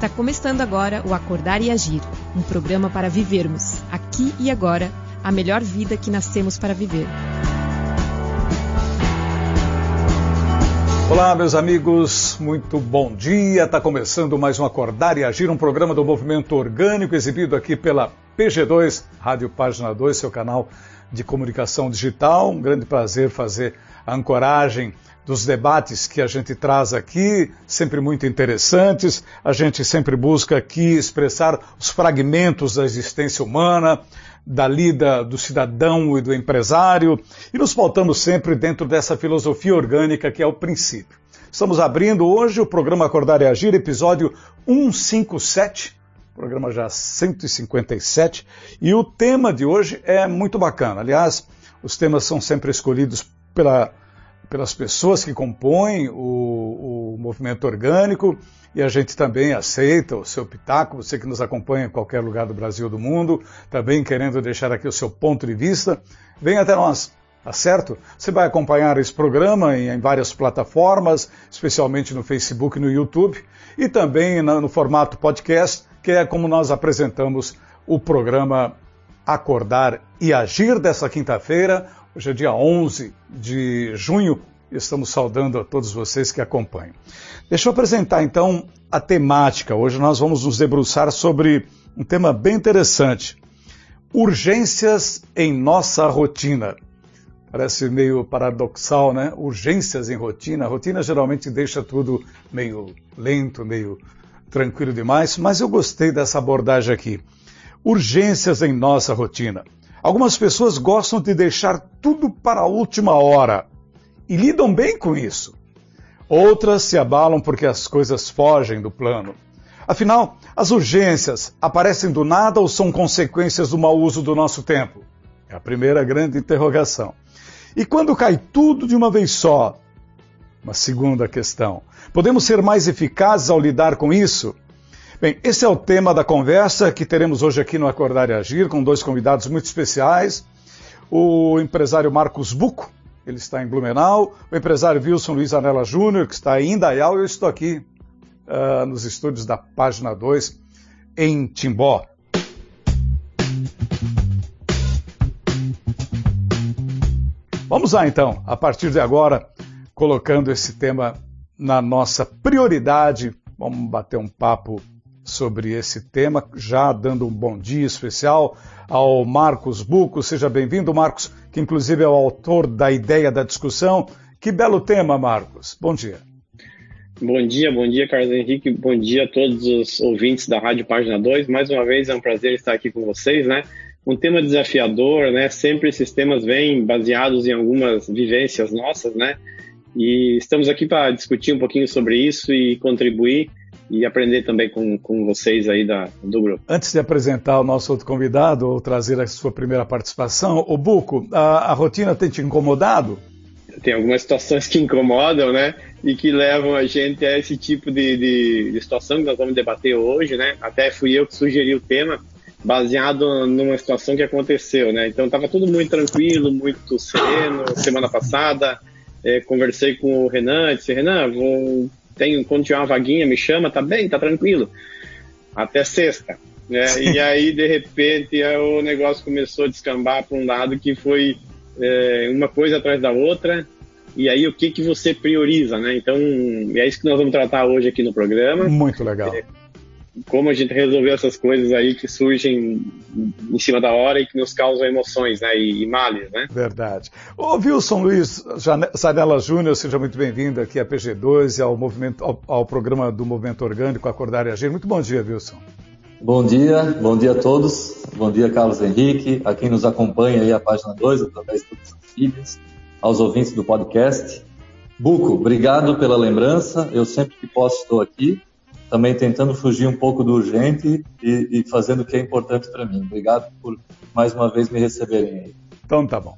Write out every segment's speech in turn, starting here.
Está começando agora o Acordar e Agir, um programa para vivermos, aqui e agora, a melhor vida que nascemos para viver. Olá, meus amigos, muito bom dia. Está começando mais um Acordar e Agir, um programa do Movimento Orgânico, exibido aqui pela PG2, Rádio Página 2, seu canal de comunicação digital. Um grande prazer fazer a ancoragem dos debates que a gente traz aqui, sempre muito interessantes. A gente sempre busca aqui expressar os fragmentos da existência humana, da lida do cidadão e do empresário, e nos pautamos sempre dentro dessa filosofia orgânica que é o princípio. Estamos abrindo hoje o programa Acordar e Agir, episódio 157, programa já 157, e o tema de hoje é muito bacana. Aliás, os temas são sempre escolhidos pela pelas pessoas que compõem o, o, movimento orgânico e a gente também aceita o seu pitaco, você que nos acompanha em qualquer lugar do Brasil do mundo, também querendo deixar aqui o seu ponto de vista, vem até nós. Tá certo? Você vai acompanhar esse programa em, várias plataformas, especialmente no Facebook e no YouTube, e também no formato podcast, que é como nós apresentamos o programa Acordar e Agir dessa quinta-feira, Hoje é dia 11 de junho e estamos saudando a todos vocês que acompanham. Deixa eu apresentar então a temática. Hoje nós vamos nos debruçar sobre um tema bem interessante: urgências em nossa rotina. Parece meio paradoxal, né? Urgências em rotina. A rotina geralmente deixa tudo meio lento, meio tranquilo demais, mas eu gostei dessa abordagem aqui. Urgências em nossa rotina. Algumas pessoas gostam de deixar tudo para a última hora e lidam bem com isso. Outras se abalam porque as coisas fogem do plano. Afinal, as urgências aparecem do nada ou são consequências do mau uso do nosso tempo? É a primeira grande interrogação. E quando cai tudo de uma vez só? Uma segunda questão. Podemos ser mais eficazes ao lidar com isso? Bem, esse é o tema da conversa que teremos hoje aqui no Acordar e Agir, com dois convidados muito especiais. O empresário Marcos Buco, ele está em Blumenau, o empresário Wilson Luiz Anela Júnior, que está em Indaial, e eu estou aqui uh, nos estúdios da página 2, em Timbó. Vamos lá então, a partir de agora, colocando esse tema na nossa prioridade, vamos bater um papo sobre esse tema, já dando um bom dia especial ao Marcos Buco. Seja bem-vindo, Marcos, que inclusive é o autor da ideia da discussão. Que belo tema, Marcos. Bom dia. Bom dia, bom dia, Carlos Henrique. Bom dia a todos os ouvintes da Rádio Página 2. Mais uma vez é um prazer estar aqui com vocês, né? Um tema desafiador, né? Sempre esses temas vêm baseados em algumas vivências nossas, né? E estamos aqui para discutir um pouquinho sobre isso e contribuir e aprender também com, com vocês aí da, do grupo. Antes de apresentar o nosso outro convidado ou trazer a sua primeira participação, o Buco, a, a rotina tem te incomodado? Tem algumas situações que incomodam, né? E que levam a gente a esse tipo de, de, de situação que nós vamos debater hoje, né? Até fui eu que sugeri o tema, baseado numa situação que aconteceu, né? Então estava tudo muito tranquilo, muito sereno. Semana passada, é, conversei com o Renan, disse, Renan, vou tenho, quando tiver uma vaguinha, me chama, tá bem, tá tranquilo. Até sexta. Né? E aí, de repente, o negócio começou a descambar para um lado que foi é, uma coisa atrás da outra. E aí, o que, que você prioriza, né? Então, é isso que nós vamos tratar hoje aqui no programa. Muito legal. É, como a gente resolveu essas coisas aí que surgem em cima da hora e que nos causam emoções, né? E, e males, né? Verdade. Ô Wilson Luiz Zanella Júnior, seja muito bem-vindo aqui à PG2 e ao, movimento, ao, ao, programa do Movimento Orgânico Acordar e Agir. Muito bom dia, Wilson. Bom dia, bom dia a todos. Bom dia, Carlos Henrique, a quem nos acompanha aí a página 2, através dos filhos, aos ouvintes do podcast. Buco, obrigado pela lembrança. Eu sempre que posso estou aqui também tentando fugir um pouco do urgente e, e fazendo o que é importante para mim. Obrigado por mais uma vez me receberem. Então tá bom.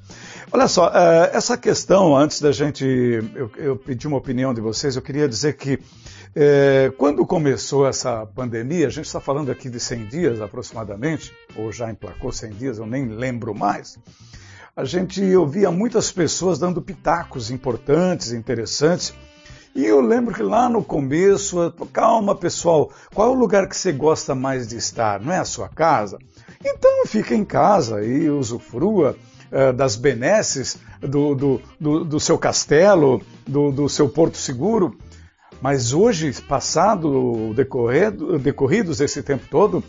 Olha só, eh, essa questão, antes da gente, eu, eu pedir uma opinião de vocês, eu queria dizer que é, quando começou essa pandemia, a gente está falando aqui de 100 dias aproximadamente, ou já emplacou 100 dias, eu nem lembro mais, a gente ouvia muitas pessoas dando pitacos importantes, interessantes, E eu lembro que lá no começo, calma pessoal, qual é o lugar que você gosta mais de estar? Não é a sua casa? Então fica em casa e usufrua uh, das benesses do, do, do, do seu castelo, do, do, seu porto seguro. Mas hoje, passado decorrido, decorridos esse tempo todo,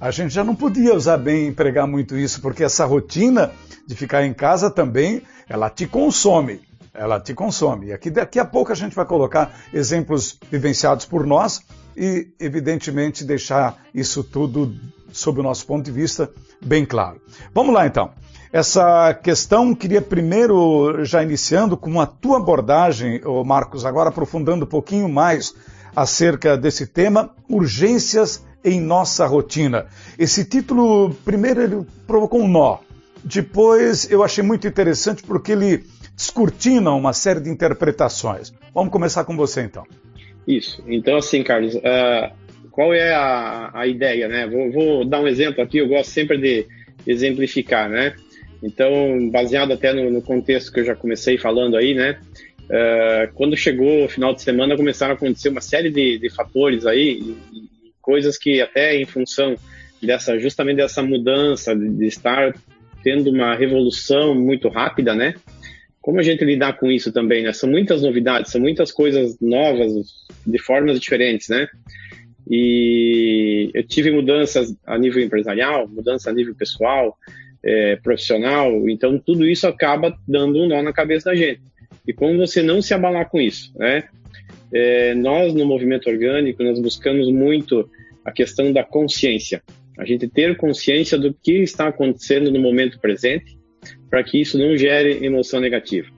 a gente já não podia usar bem empregar muito isso, porque essa rotina de ficar em casa também, ela te consome ela te consome. E aqui daqui a pouco a gente vai colocar exemplos vivenciados por nós e, evidentemente, deixar isso tudo, sob o nosso ponto de vista, bem claro. Vamos lá então. Essa questão queria primeiro, já iniciando com a tua abordagem, Marcos, agora aprofundando um pouquinho mais acerca desse tema, urgências em nossa rotina. Esse título, primeiro, ele provocou um nó. Depois, eu achei muito interessante porque ele descortina uma série de interpretações. Vamos começar com você então. Isso. Então, assim, Carlos, uh, qual é a, a ideia, né? Vou, vou, dar um exemplo aqui, eu gosto sempre de exemplificar, né? Então, baseado até no, no contexto que eu já comecei falando aí, né? Uh, quando chegou o final de semana, começaram a acontecer uma série de, de fatores aí, e, e coisas que até em função dessa, justamente dessa mudança, de, de estar tendo uma revolução muito rápida, né? Como a gente lidar com isso também, né? São muitas novidades, são muitas coisas novas, de formas diferentes, né? E eu tive mudanças a nível empresarial, mudança a nível pessoal, é, profissional, então tudo isso acaba dando um nó na cabeça da gente. E como você não se abalar com isso, né? É, nós, no movimento orgânico, nós buscamos muito a questão da consciência. A gente ter consciência do que está acontecendo no momento presente para que isso não gere emoção negativa.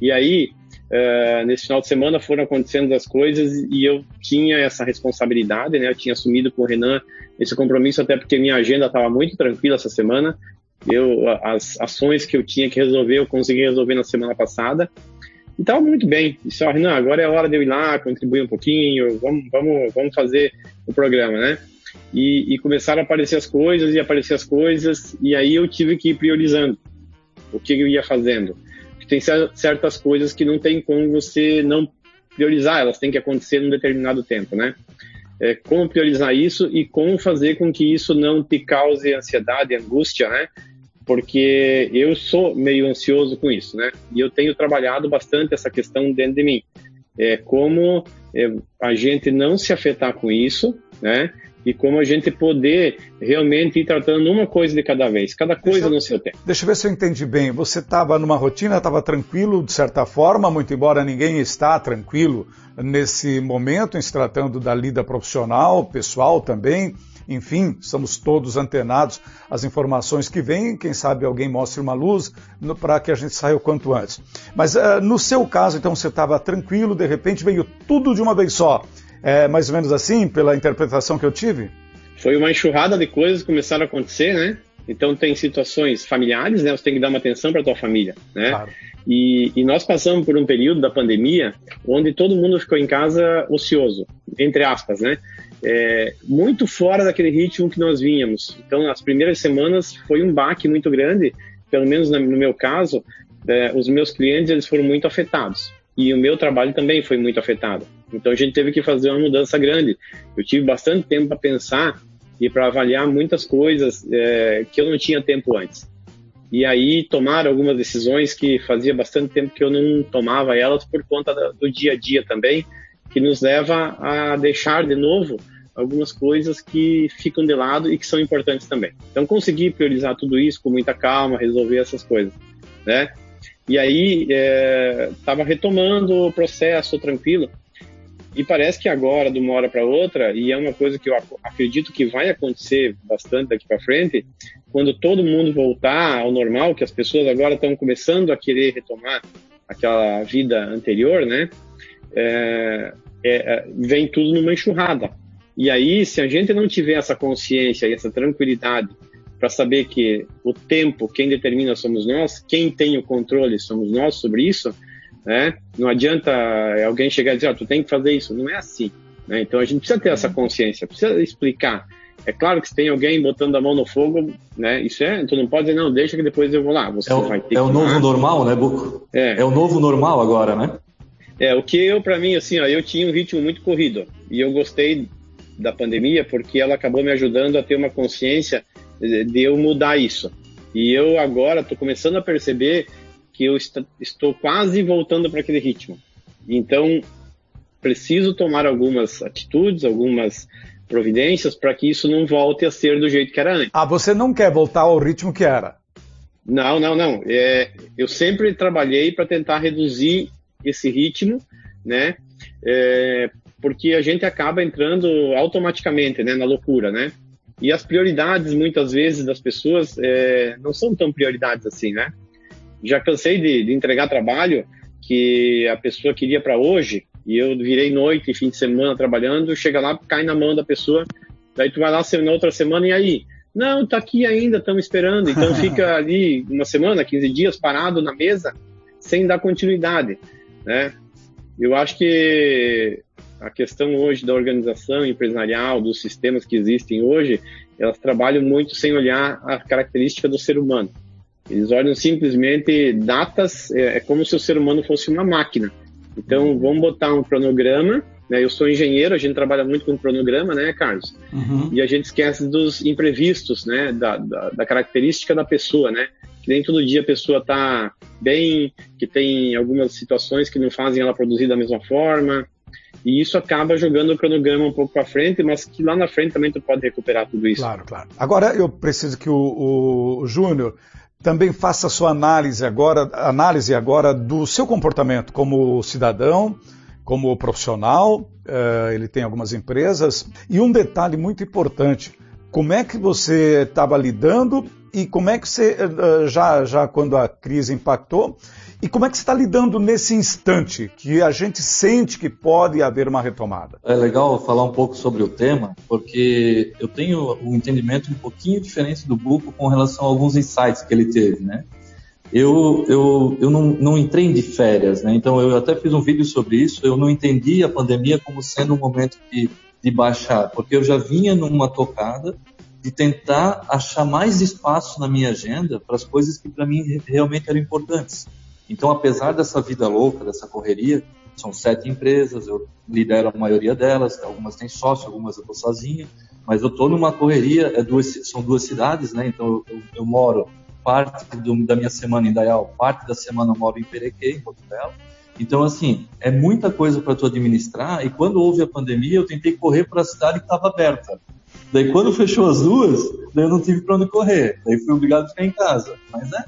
E aí, uh, nesse final de semana foram acontecendo as coisas e eu tinha essa responsabilidade, né? Eu tinha assumido com o Renan esse compromisso até porque minha agenda estava muito tranquila essa semana. Eu as ações que eu tinha que resolver eu consegui resolver na semana passada e estava muito bem. Disse, ó, Renan, agora é a hora de eu ir lá, contribuir um pouquinho, vamos, vamos, vamos fazer o programa, né? E, e começaram a aparecer as coisas e aparecer as coisas e aí eu tive que ir priorizando o que eu ia fazendo. Porque tem certas coisas que não tem como você não priorizar, elas têm que acontecer num determinado tempo, né? É, como priorizar isso e como fazer com que isso não te cause ansiedade, angústia, né? Porque eu sou meio ansioso com isso, né? E eu tenho trabalhado bastante essa questão dentro de mim. É, como é, a gente não se afetar com isso, né? e como a gente poder realmente ir tratando uma coisa de cada vez, cada coisa deixa, no seu tempo. Deixa eu ver se eu entendi bem. Você estava numa rotina, estava tranquilo de certa forma, muito embora ninguém está tranquilo nesse momento, em se tratando da lida profissional, pessoal também. Enfim, estamos todos antenados às informações que vêm. Quem sabe alguém mostre uma luz para que a gente saia o quanto antes. Mas uh, no seu caso, então, você estava tranquilo, de repente veio tudo de uma vez só. É mais ou menos assim, pela interpretação que eu tive? Foi uma enxurrada de coisas que começaram a acontecer, né? Então tem situações familiares, né? Você tem que dar uma atenção para tua família, né? Claro. E, e, nós passamos por um período da pandemia onde todo mundo ficou em casa ocioso, entre aspas, né? É, muito fora daquele ritmo que nós vínhamos. Então, as primeiras semanas foi um baque muito grande, pelo menos no meu caso, é, os meus clientes eles foram muito afetados e o meu trabalho também foi muito afetado. Então a gente teve que fazer uma mudança grande. Eu tive bastante tempo para pensar e para avaliar muitas coisas é, que eu não tinha tempo antes. E aí tomar algumas decisões que fazia bastante tempo que eu não tomava elas por conta do dia a dia também, que nos leva a deixar de novo algumas coisas que ficam de lado e que são importantes também. Então consegui priorizar tudo isso com muita calma, resolver essas coisas, né? E aí estava é, retomando o processo tranquilo. E parece que agora, de uma hora para outra, e é uma coisa que eu acredito que vai acontecer bastante daqui para frente, quando todo mundo voltar ao normal, que as pessoas agora estão começando a querer retomar aquela vida anterior, né? É, é, vem tudo numa enxurrada. E aí, se a gente não tiver essa consciência e essa tranquilidade para saber que o tempo, quem determina somos nós, quem tem o controle somos nós sobre isso, né? Não adianta alguém chegar e dizer, oh, tu tem que fazer isso. Não é assim. Né? Então a gente precisa ter essa consciência, precisa explicar. É claro que se tem alguém botando a mão no fogo, né? Isso é, tu não pode dizer, não, deixa que depois eu vou lá. Você é o, vai ter é o novo normal, né, Buco? É. é o novo normal agora, né? É, o que eu, para mim, assim, ó, eu tinha um ritmo muito corrido e eu gostei da pandemia porque ela acabou me ajudando a ter uma consciência de eu mudar isso. E eu agora estou começando a perceber que eu est estou quase voltando para aquele ritmo. Então, preciso tomar algumas atitudes, algumas providências para que isso não volte a ser do jeito que era antes. Ah, você não quer voltar ao ritmo que era? Não, não, não. É, eu sempre trabalhei para tentar reduzir esse ritmo, né? É, porque a gente acaba entrando automaticamente, né, na loucura, né? E as prioridades, muitas vezes, das pessoas é, não são tão prioridades assim, né? Já cansei de, de entregar trabalho que a pessoa queria para hoje, e eu virei noite e fim de semana trabalhando, chega lá, cai na mão da pessoa, daí tu vai lá na outra semana e aí? Não, tá aqui ainda, estamos esperando. Então fica ali uma semana, 15 dias parado na mesa, sem dar continuidade, né? Eu acho que a questão hoje da organização empresarial, dos sistemas que existem hoje, elas trabalham muito sem olhar a característica do ser humano. Eles olham simplesmente datas, é, é como se o ser humano fosse uma máquina. Então, vamos botar um cronograma. Né? Eu sou engenheiro, a gente trabalha muito com cronograma, né, Carlos? Uhum. E a gente esquece dos imprevistos, né? Da, da, da, característica da pessoa, né? Que nem todo dia a pessoa está bem, que tem algumas situações que não fazem ela produzir da mesma forma. E isso acaba jogando o cronograma um pouco para frente, mas que lá na frente também tu pode recuperar tudo isso. Claro, claro. Agora eu preciso que o, o Júnior também faça sua análise agora, análise agora do seu comportamento como cidadão, como profissional. Uh, ele tem algumas empresas. E um detalhe muito importante: como é que você estava lidando e como é que você, uh, já, já quando a crise impactou, e como é que você está lidando nesse instante que a gente sente que pode haver uma retomada? É legal falar um pouco sobre o tema, porque eu tenho um entendimento um pouquinho diferente do Buco com relação a alguns insights que ele teve, né? Eu, eu, eu não, não entrei de férias, né? Então eu até fiz um vídeo sobre isso. Eu não entendi a pandemia como sendo um momento de, de baixar, porque eu já vinha numa tocada de tentar achar mais espaço na minha agenda para as coisas que para mim realmente eram importantes. Então, apesar dessa vida louca, dessa correria, são sete empresas, eu lidero a maioria delas, algumas têm sócio, algumas eu estou sozinho, mas eu estou numa correria, é duas, são duas cidades, né? Então eu, eu moro parte do, da minha semana em Dayal, parte da semana eu moro em Perequê, em Porto Belo. Então, assim, é muita coisa para tu administrar, e quando houve a pandemia, eu tentei correr para a cidade que estava aberta. Daí, quando fechou as duas, daí eu não tive para onde correr. Daí fui obrigado a ficar em casa. Mas é,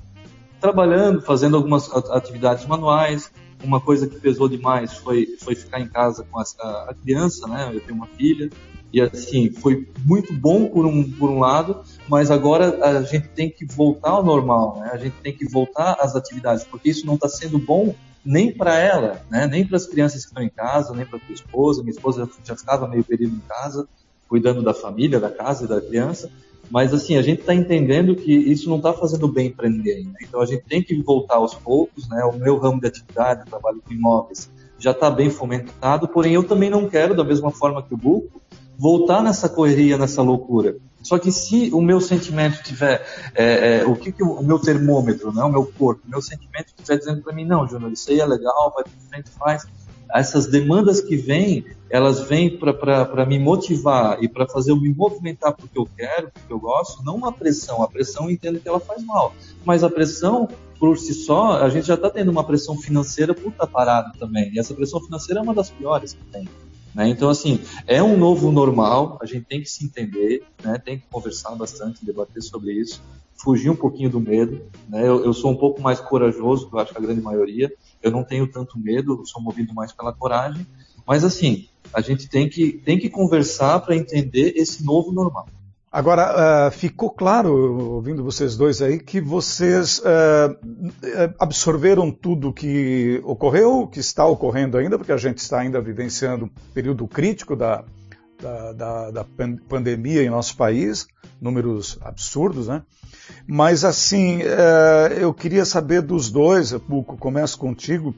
trabalhando, fazendo algumas atividades manuais. Uma coisa que pesou demais foi, foi ficar em casa com a, a criança, né? Eu tenho uma filha. E assim, foi muito bom por um, por um lado, mas agora a gente tem que voltar ao normal, né? A gente tem que voltar às atividades, porque isso não está sendo bom nem para ela, né? Nem para as crianças que estão em casa, nem para a esposa. Minha esposa já ficava meio período em casa, cuidando da família, da casa e da criança. Mas assim, a gente está entendendo que isso não está fazendo bem para ninguém. Né? Então a gente tem que voltar aos poucos, né? O meu ramo de atividade, trabalho com imóveis, já está bem fomentado, porém eu também não quero, da mesma forma que o Buco, voltar nessa correria, nessa loucura. Só que se o meu sentimento tiver, é, é, o que, que o, o, meu termômetro, né, o meu corpo, o meu sentimento estiver dizendo para mim, não, Júnior, isso aí é legal, vai para frente, faz, essas demandas que vêm, elas vêm para me motivar e para fazer eu me movimentar porque eu quero, porque eu gosto, não uma pressão. A pressão eu entendo que ela faz mal, mas a pressão por si só, a gente já está tendo uma pressão financeira por estar parado também. E essa pressão financeira é uma das piores que tem. Né? Então, assim, é um novo normal, a gente tem que se entender, né? tem que conversar bastante, debater sobre isso, fugir um pouquinho do medo. Né? Eu, eu, sou um pouco mais corajoso, eu acho que a grande maioria, eu não tenho tanto medo, sou movido mais pela coragem, mas assim, a gente tem que, tem que conversar para entender esse novo normal. Agora, uh, ficou claro, ouvindo vocês dois aí, que vocês uh, absorveram tudo que ocorreu, que está ocorrendo ainda, porque a gente está ainda vivenciando um período crítico da, da, da, da pandemia em nosso país, números absurdos, né? Mas assim, é, eu queria saber dos dois, Buco, começo contigo,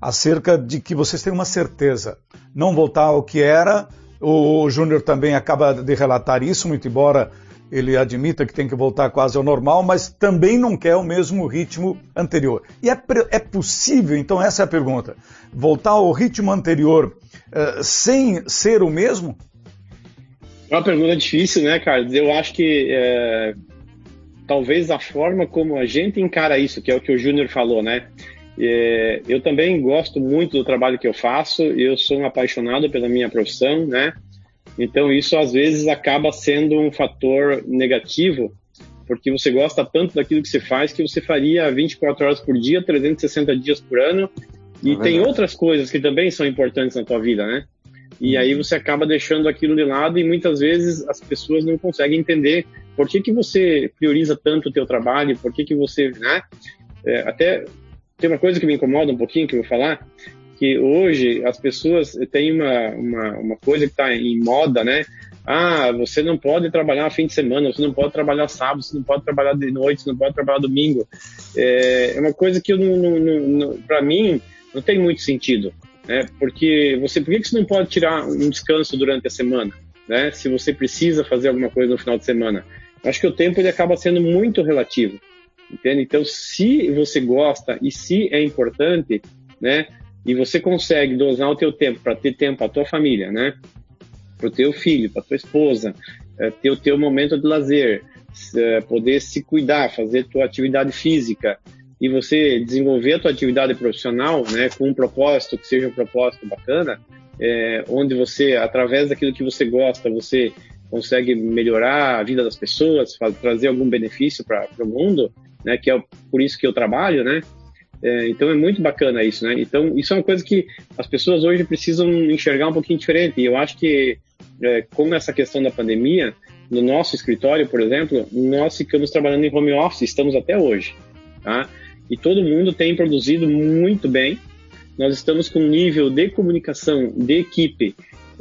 acerca de que vocês têm uma certeza, não voltar ao que era. O Júnior também acaba de relatar isso, muito embora ele admita que tem que voltar quase ao normal, mas também não quer o mesmo ritmo anterior. E é, é possível, então essa é a pergunta, voltar ao ritmo anterior uh, sem ser o mesmo? É uma pergunta difícil, né, Carlos? Eu acho que é, talvez a forma como a gente encara isso, que é o que o Júnior falou, né? É, eu também gosto muito do trabalho que eu faço, eu sou um apaixonado pela minha profissão, né? Então isso às vezes acaba sendo um fator negativo, porque você gosta tanto daquilo que você faz que você faria 24 horas por dia, 360 dias por ano, e é tem outras coisas que também são importantes na tua vida, né? E aí uhum. você acaba deixando aquilo de lado e muitas vezes as pessoas não conseguem entender por que, que você prioriza tanto o teu trabalho, por que, que você, né? É, até tem uma coisa que me incomoda um pouquinho, que eu vou falar, que hoje as pessoas têm uma, uma, uma coisa que está em moda, né? Ah, você não pode trabalhar fim de semana, você não pode trabalhar sábado, você não pode trabalhar de noite, você não pode trabalhar domingo. É, é uma coisa que, para mim, não tem muito sentido, né? Porque você, por que, você não pode tirar um descanso durante a semana, né? Se você precisa fazer alguma coisa no final de semana. Acho que o tempo ele acaba sendo muito relativo, entende? Então, se você gosta e se é importante, né? E você consegue dosar o teu tempo para ter tempo para tua família, né? Para o teu filho, para tua esposa, é, ter o teu momento de lazer, é, poder se cuidar, fazer tua atividade física e você desenvolver a tua atividade profissional, né? Com um propósito que seja um propósito bacana, é, onde você, através daquilo que você gosta, você consegue melhorar a vida das pessoas, fazer, trazer algum benefício para o mundo, né? Que é por isso que eu trabalho, né? É, então é muito bacana isso, né? Então isso é uma coisa que as pessoas hoje precisam enxergar um pouquinho diferente. E eu acho que é, com essa questão da pandemia, no nosso escritório, por exemplo, nós ficamos trabalhando em home office, estamos até hoje, tá? E todo mundo tem produzido muito bem. Nós estamos com um nível de comunicação de equipe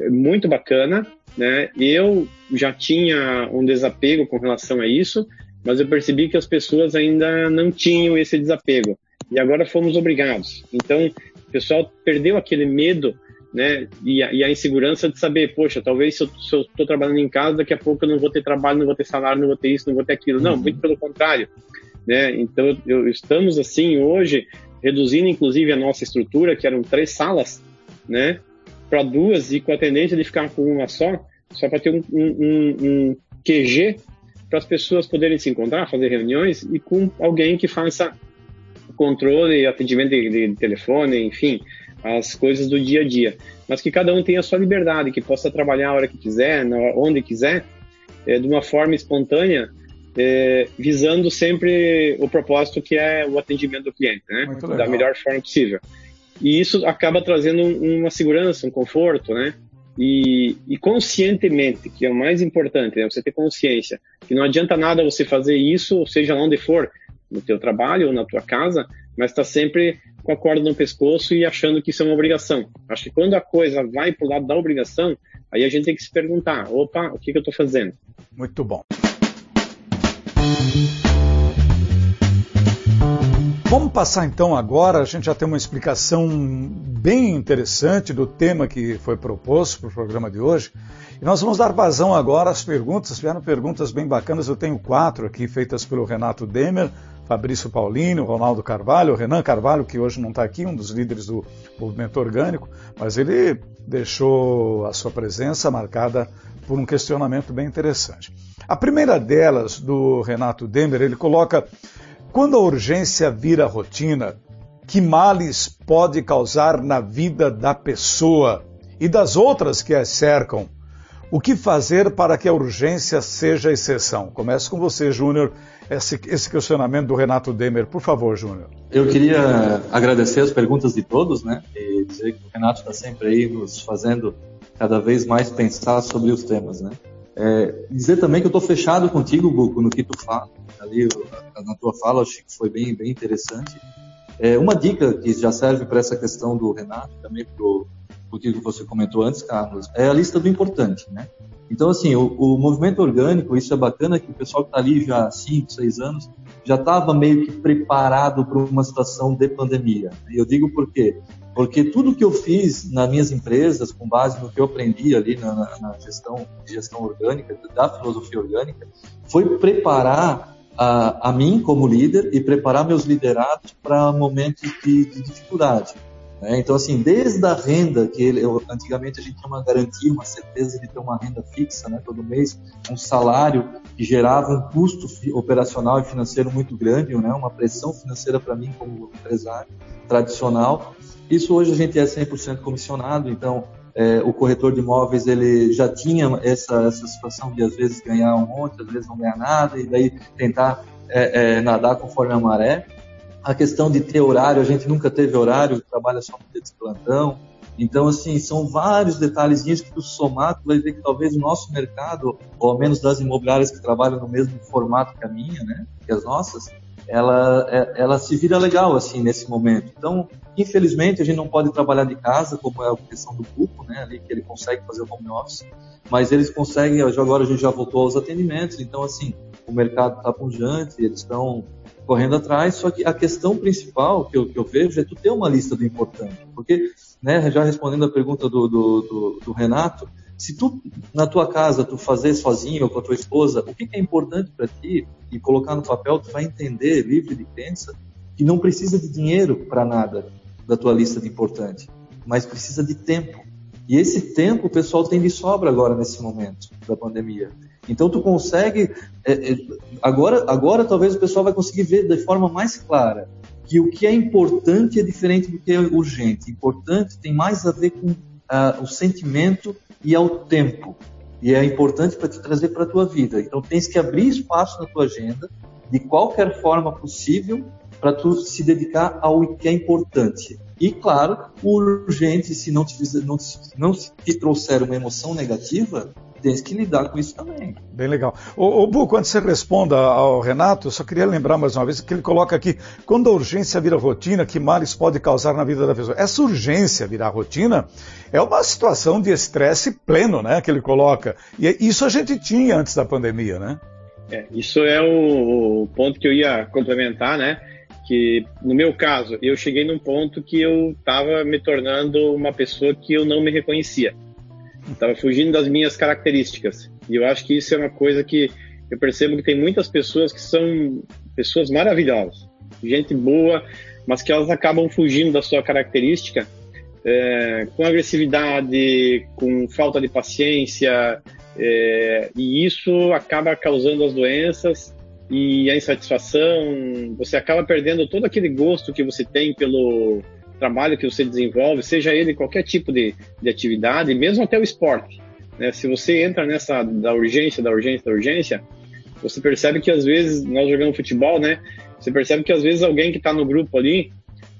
muito bacana, né? Eu já tinha um desapego com relação a isso, mas eu percebi que as pessoas ainda não tinham esse desapego e agora fomos obrigados. Então, o pessoal perdeu aquele medo né, e a, e a insegurança de saber, poxa, talvez se eu estou trabalhando em casa, daqui a pouco eu não vou ter trabalho, não vou ter salário, não vou ter isso, não vou ter aquilo. Não, uhum. muito pelo contrário. Né? Então, eu, estamos assim hoje reduzindo inclusive a nossa estrutura, que eram três salas, né, para duas e com a tendência de ficar com uma só, só para ter um, um, um QG para as pessoas poderem se encontrar, fazer reuniões e com alguém que faça controle, atendimento de, de, telefone, enfim, as coisas do dia a dia. Mas que cada um tenha a sua liberdade, que possa trabalhar a hora que quiser, onde quiser, é, de uma forma espontânea, é, visando sempre o propósito que é o atendimento do cliente, né? Da melhor forma possível. E isso acaba trazendo uma segurança, um conforto, né? E, e, conscientemente, que é o mais importante, né? você ter consciência que não adianta nada você fazer isso, seja lá onde for, no teu trabalho ou na tua casa, mas está sempre com a corda no pescoço e achando que isso é uma obrigação. Acho que quando a coisa vai para o lado da obrigação, aí a gente tem que se perguntar: opa, o que, que eu estou fazendo? Muito bom. Vamos passar então agora, a gente já tem uma explicação bem interessante do tema que foi proposto para o programa de hoje. E nós vamos dar vazão agora às perguntas. Vieram perguntas bem bacanas, eu tenho quatro aqui, feitas pelo Renato Demer, Fabrício Paulino, Ronaldo Carvalho, Renan Carvalho, que hoje não está aqui, um dos líderes do movimento orgânico, mas ele deixou a sua presença marcada por um questionamento bem interessante. A primeira delas, do Renato Demer, ele coloca quando a urgência vira rotina, que males pode causar na vida da pessoa e das outras que a cercam? O que fazer para que a urgência seja exceção? Começo com você, Júnior, esse, esse, questionamento do Renato Demer. Por favor, Júnior. Eu queria agradecer as perguntas de todos, né? E dizer que o Renato está sempre aí nos fazendo cada vez mais pensar sobre os temas, né? É, dizer também que eu estou fechado contigo, Buco, no que tu fala. Ali, na tua fala, achei que foi bem, bem interessante. É, uma dica que já serve para essa questão do Renato, também para o que você comentou antes, Carlos, é a lista do importante, né? Então, assim, o, o movimento orgânico, isso é bacana, que o pessoal que está ali já há 5, 6 anos, já estava meio que preparado para uma situação de pandemia. E eu digo por quê? Porque tudo que eu fiz nas minhas empresas, com base no que eu aprendi ali na, na gestão, gestão orgânica, da filosofia orgânica, foi preparar a, a mim como líder e preparar meus liderados para momentos de, de dificuldade. Né? Então, assim, desde a renda, que ele, eu, antigamente a gente tinha uma garantia, uma certeza de ter uma renda fixa né, todo mês, um salário que gerava um custo operacional e financeiro muito grande, né, uma pressão financeira para mim como empresário tradicional. Isso hoje a gente é 100% comissionado, então é, o corretor de imóveis ele já tinha essa, essa situação de às vezes ganhar um monte, às vezes não ganhar nada, e daí tentar é, é, nadar conforme a maré. A questão de ter horário, a gente nunca teve horário, trabalha só no dia de plantão. Então, assim, são vários detalhezinhos que tu somar, vai ver que talvez o nosso mercado, ou ao menos das imobiliárias que trabalham no mesmo formato que a minha, né, que as nossas, ela, é, ela se vira legal, assim, nesse momento. Então, infelizmente, a gente não pode trabalhar de casa, como é a questão do grupo, né, ali, que ele consegue fazer o home office, mas eles conseguem, agora a gente já voltou aos atendimentos, então, assim, o mercado está pujante, eles estão correndo atrás, só que a questão principal que eu, que eu, vejo é tu ter uma lista do importante, porque, né, já respondendo a pergunta do, do, do, do Renato, se tu, na tua casa, tu fazer sozinho ou com a tua esposa, o que, que é importante para ti e colocar no papel, tu vai entender, livre de crença, que não precisa de dinheiro para nada da tua lista de importante, mas precisa de tempo. E esse tempo o pessoal tem de sobra agora nesse momento da pandemia. Então tu consegue é, é, agora agora talvez o pessoal vai conseguir ver de forma mais clara que o que é importante é diferente do que é urgente. Importante tem mais a ver com uh, o sentimento e ao tempo. E é importante para te trazer para a tua vida. Então tens que abrir espaço na tua agenda de qualquer forma possível para tu se dedicar ao que é importante. E claro, o urgente, se não te, não, não te trouxer uma emoção negativa, tens que lidar com isso também. Bem legal. O, o Bu, quando você responda ao Renato, eu só queria lembrar mais uma vez que ele coloca aqui, quando a urgência vira rotina, que males pode causar na vida da pessoa? Essa urgência virar rotina é uma situação de estresse pleno, né, que ele coloca. E isso a gente tinha antes da pandemia, né? É, isso é o, o ponto que eu ia complementar, né? que no meu caso eu cheguei num ponto que eu estava me tornando uma pessoa que eu não me reconhecia estava fugindo das minhas características. E eu acho que isso é uma coisa que eu percebo que tem muitas pessoas que são pessoas maravilhosas, gente boa, mas que elas acabam fugindo da sua característica é, com agressividade, com falta de paciência, é, e isso acaba causando as doenças e a insatisfação. Você acaba perdendo todo aquele gosto que você tem pelo trabalho que você desenvolve, seja ele qualquer tipo de, de atividade, mesmo até o esporte. Né? Se você entra nessa da urgência, da urgência, da urgência, você percebe que às vezes, nós jogamos futebol, né? Você percebe que às vezes alguém que está no grupo ali,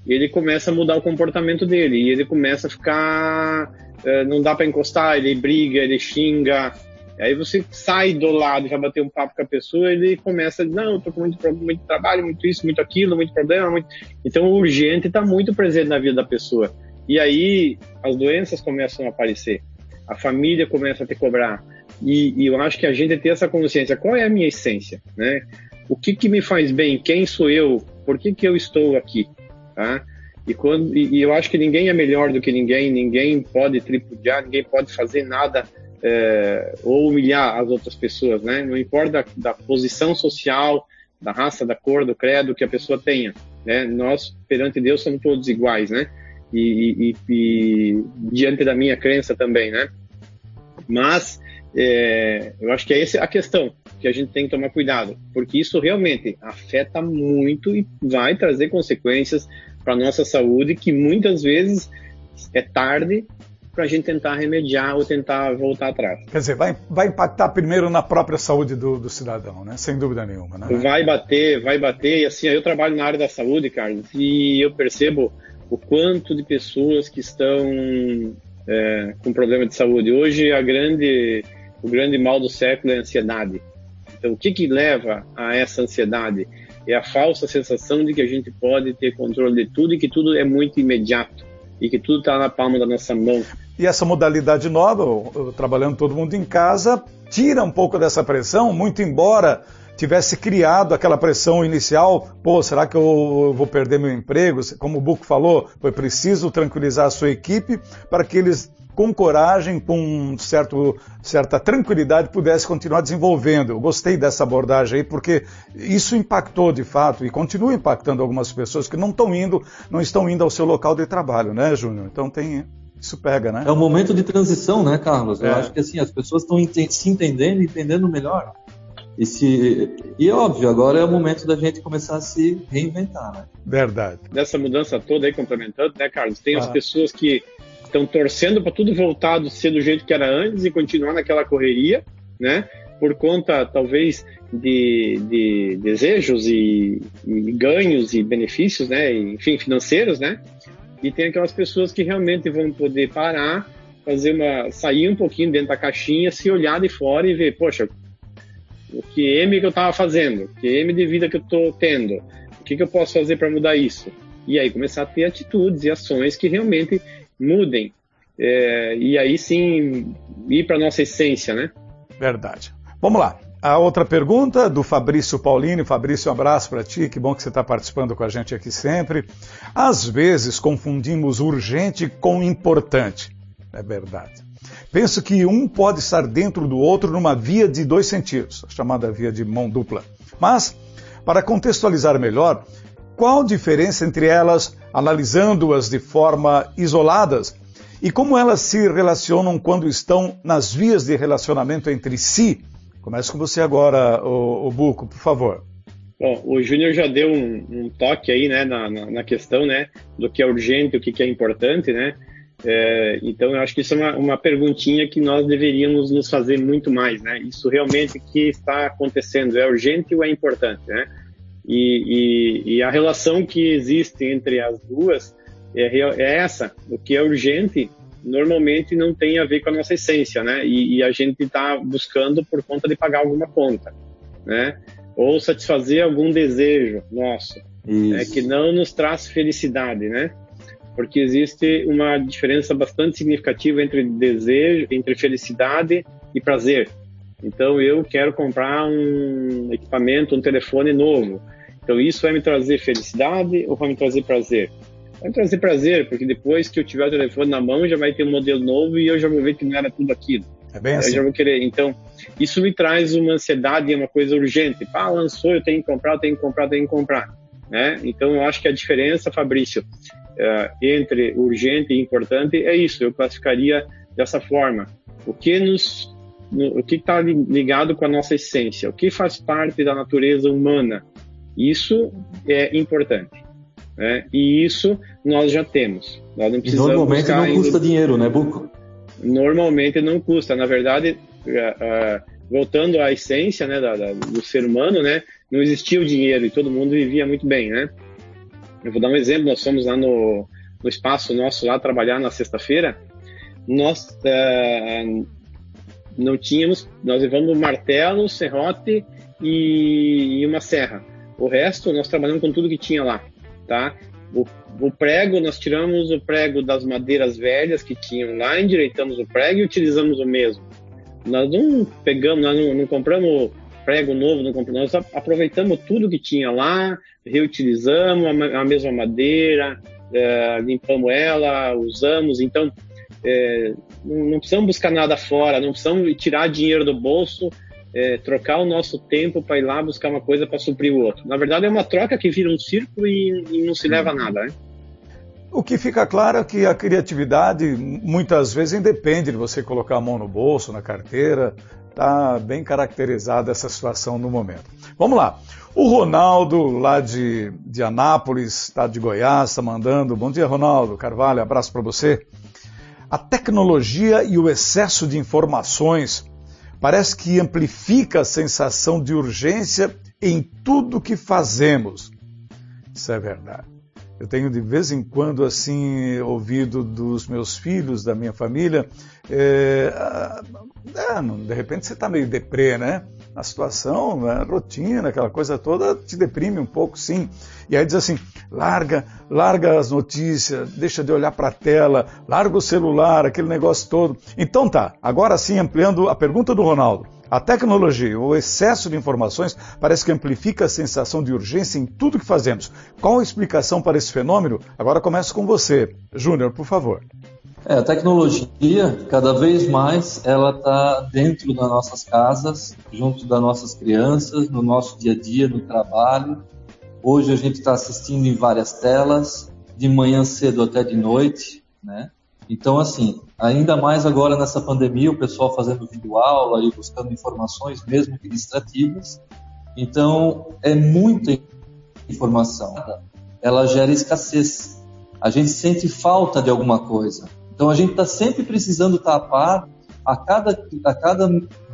ele começa a mudar o comportamento dele, e ele começa a ficar. Eh, não dá para encostar, ele briga, ele xinga, Aí você sai do lado, já bater um papo com a pessoa, ele começa, não, tô com muito, muito trabalho, muito isso, muito aquilo, muito problema, muito... Então o urgente está muito presente na vida da pessoa. E aí as doenças começam a aparecer, a família começa a te cobrar. E, e eu acho que a gente tem essa consciência, qual é a minha essência, né? O que que me faz bem? Quem sou eu? Por que que eu estou aqui? Tá? E, quando, e, e eu acho que ninguém é melhor do que ninguém, ninguém pode tripudiar, ninguém pode fazer nada é, ou humilhar as outras pessoas, né? Não importa da, da, posição social, da raça, da cor, do credo que a pessoa tenha, né? Nós perante Deus somos todos iguais, né? E, e, e diante da minha crença também, né? Mas é, eu acho que é essa a questão que a gente tem que tomar cuidado, porque isso realmente afeta muito e vai trazer consequências para nossa saúde que muitas vezes é tarde para a gente tentar remediar ou tentar voltar atrás. Quer dizer, vai, vai impactar primeiro na própria saúde do, do cidadão, né? Sem dúvida nenhuma, né? Vai bater, vai bater. E assim, eu trabalho na área da saúde, Carlos, e eu percebo o quanto de pessoas que estão é, com problema de saúde. Hoje, a grande, o grande mal do século é a ansiedade. Então, o que, que leva a essa ansiedade? É a falsa sensação de que a gente pode ter controle de tudo e que tudo é muito imediato e que tudo está na palma da nossa mão. E essa modalidade nova, trabalhando todo mundo em casa, tira um pouco dessa pressão, muito embora tivesse criado aquela pressão inicial, pô, será que eu vou perder meu emprego? Como o Buco falou, foi preciso tranquilizar a sua equipe para que eles com coragem, com certo, certa tranquilidade, pudesse continuar desenvolvendo. Eu gostei dessa abordagem aí, porque isso impactou de fato e continua impactando algumas pessoas que não estão indo, não estão indo ao seu local de trabalho, né, Júnior? Então tem. Isso pega, né? É um momento de transição, né, Carlos? É. Eu acho que assim, as pessoas estão se entendendo, entendendo melhor. E, se, e óbvio, agora é o momento da gente começar a se reinventar, né? Verdade. Dessa mudança toda aí, complementando, né, Carlos? Tem ah. as pessoas que estão torcendo para tudo voltar a ser do jeito que era antes e continuar naquela correria, né? Por conta, talvez, de, de desejos e, e, ganhos e benefícios, né? enfim, financeiros, né? E tem aquelas pessoas que realmente vão poder parar, fazer uma, sair um pouquinho dentro da caixinha, se olhar de fora e ver, poxa, o que M que eu estava fazendo, que M de vida que eu estou tendo, o que, que eu posso fazer para mudar isso? E aí começar a ter atitudes e ações que realmente mudem. É, e aí sim ir para nossa essência, né? Verdade. Vamos lá. A outra pergunta do Fabrício Paulini. Fabrício, um abraço para ti, que bom que você está participando com a gente aqui sempre. Às vezes confundimos urgente com importante. É verdade. Penso que um pode estar dentro do outro numa via de dois sentidos, a chamada via de mão dupla. Mas, para contextualizar melhor, qual a diferença entre elas, analisando-as de forma isoladas, e como elas se relacionam quando estão nas vias de relacionamento entre si? Começa com você agora, o, Buco, por favor. Bom, o Júnior já deu um, um, toque aí, né, na, na, na, questão, né, do que é urgente, o que, que é importante, né. É, então, eu acho que isso é uma, uma perguntinha que nós deveríamos nos fazer muito mais, né. Isso realmente que está acontecendo é urgente ou é importante, né? E, e, e a relação que existe entre as duas é, é, essa. O que é urgente normalmente não tem a ver com a nossa essência, né? E, e a gente está buscando por conta de pagar alguma conta, né? Ou satisfazer algum desejo nosso, é que não nos traz felicidade, né? Porque existe uma diferença bastante significativa entre desejo, entre felicidade e prazer. Então eu quero comprar um equipamento, um telefone novo. Então isso vai me trazer felicidade ou vai me trazer prazer? Vai trazer prazer, porque depois que eu tiver o telefone na mão já vai ter um modelo novo e eu já vou ver que não era tudo aquilo. É bem assim. Eu já vou querer. Então, isso me traz uma ansiedade, uma coisa urgente. Ah, lançou, eu tenho que comprar, eu tenho que comprar, eu tenho que comprar. Né? Então, eu acho que a diferença, Fabrício, uh, entre urgente e importante é isso. Eu classificaria dessa forma. O que nos no, o que está ligado com a nossa essência, o que faz parte da natureza humana. Isso é importante. Né? E isso nós já temos. Nós não precisamos normalmente não custa dinheiro, né, Buco? Normalmente não custa. Na verdade, uh, uh, voltando à essência né, da, da, do ser humano, né, não existia o dinheiro e todo mundo vivia muito bem. Né? Eu vou dar um exemplo. Nós fomos lá no, no espaço nosso lá trabalhar na sexta-feira. Nós uh, não tínhamos, nós levamos martelo, serrote e, e, uma serra. O resto nós trabalhamos com tudo que tinha lá, tá? O, o, prego, nós tiramos o prego das madeiras velhas que tinham lá, endireitamos o prego e utilizamos o mesmo. Nós não pegamos, nós não, não compramos prego novo, não compramos, nós aproveitamos tudo que tinha lá, reutilizamos a, a mesma madeira, é, limpamos ela, usamos. Então, é, não, precisamos buscar nada fora, não precisamos tirar dinheiro do bolso, é, trocar o nosso tempo para ir lá buscar uma coisa para suprir o outro. Na verdade, é uma troca que vira um círculo e, e não se leva a nada, né? O que fica claro é que a criatividade muitas vezes independe de você colocar a mão no bolso, na carteira. Está bem caracterizada essa situação no momento. Vamos lá. O Ronaldo, lá de, de Anápolis, estado de Goiás, está mandando. Bom dia, Ronaldo. Carvalho, abraço para você. A tecnologia e o excesso de informações parece que amplifica a sensação de urgência em tudo que fazemos. Isso é verdade. Eu tenho de vez em quando assim ouvido dos meus filhos, da minha família, é, é, de repente você está meio deprê, né? A situação, a rotina, aquela coisa toda te deprime um pouco, sim. E aí diz assim: larga, larga as notícias, deixa de olhar para a tela, larga o celular, aquele negócio todo. Então tá, agora sim, ampliando a pergunta do Ronaldo. A tecnologia, o excesso de informações, parece que amplifica a sensação de urgência em tudo que fazemos. Qual a explicação para esse fenômeno? Agora começo com você. Júnior, por favor. É, a tecnologia, cada vez mais, ela está dentro das nossas casas, junto das nossas crianças, no nosso dia a dia, no trabalho. Hoje a gente está assistindo em várias telas, de manhã cedo até de noite, né? Então, assim, ainda mais agora nessa pandemia, o pessoal fazendo videoaula e buscando informações, mesmo que distrativas. Então, é muita informação. Ela gera escassez. A gente sente falta de alguma coisa. Então, a gente está sempre precisando tapar. A cada, a cada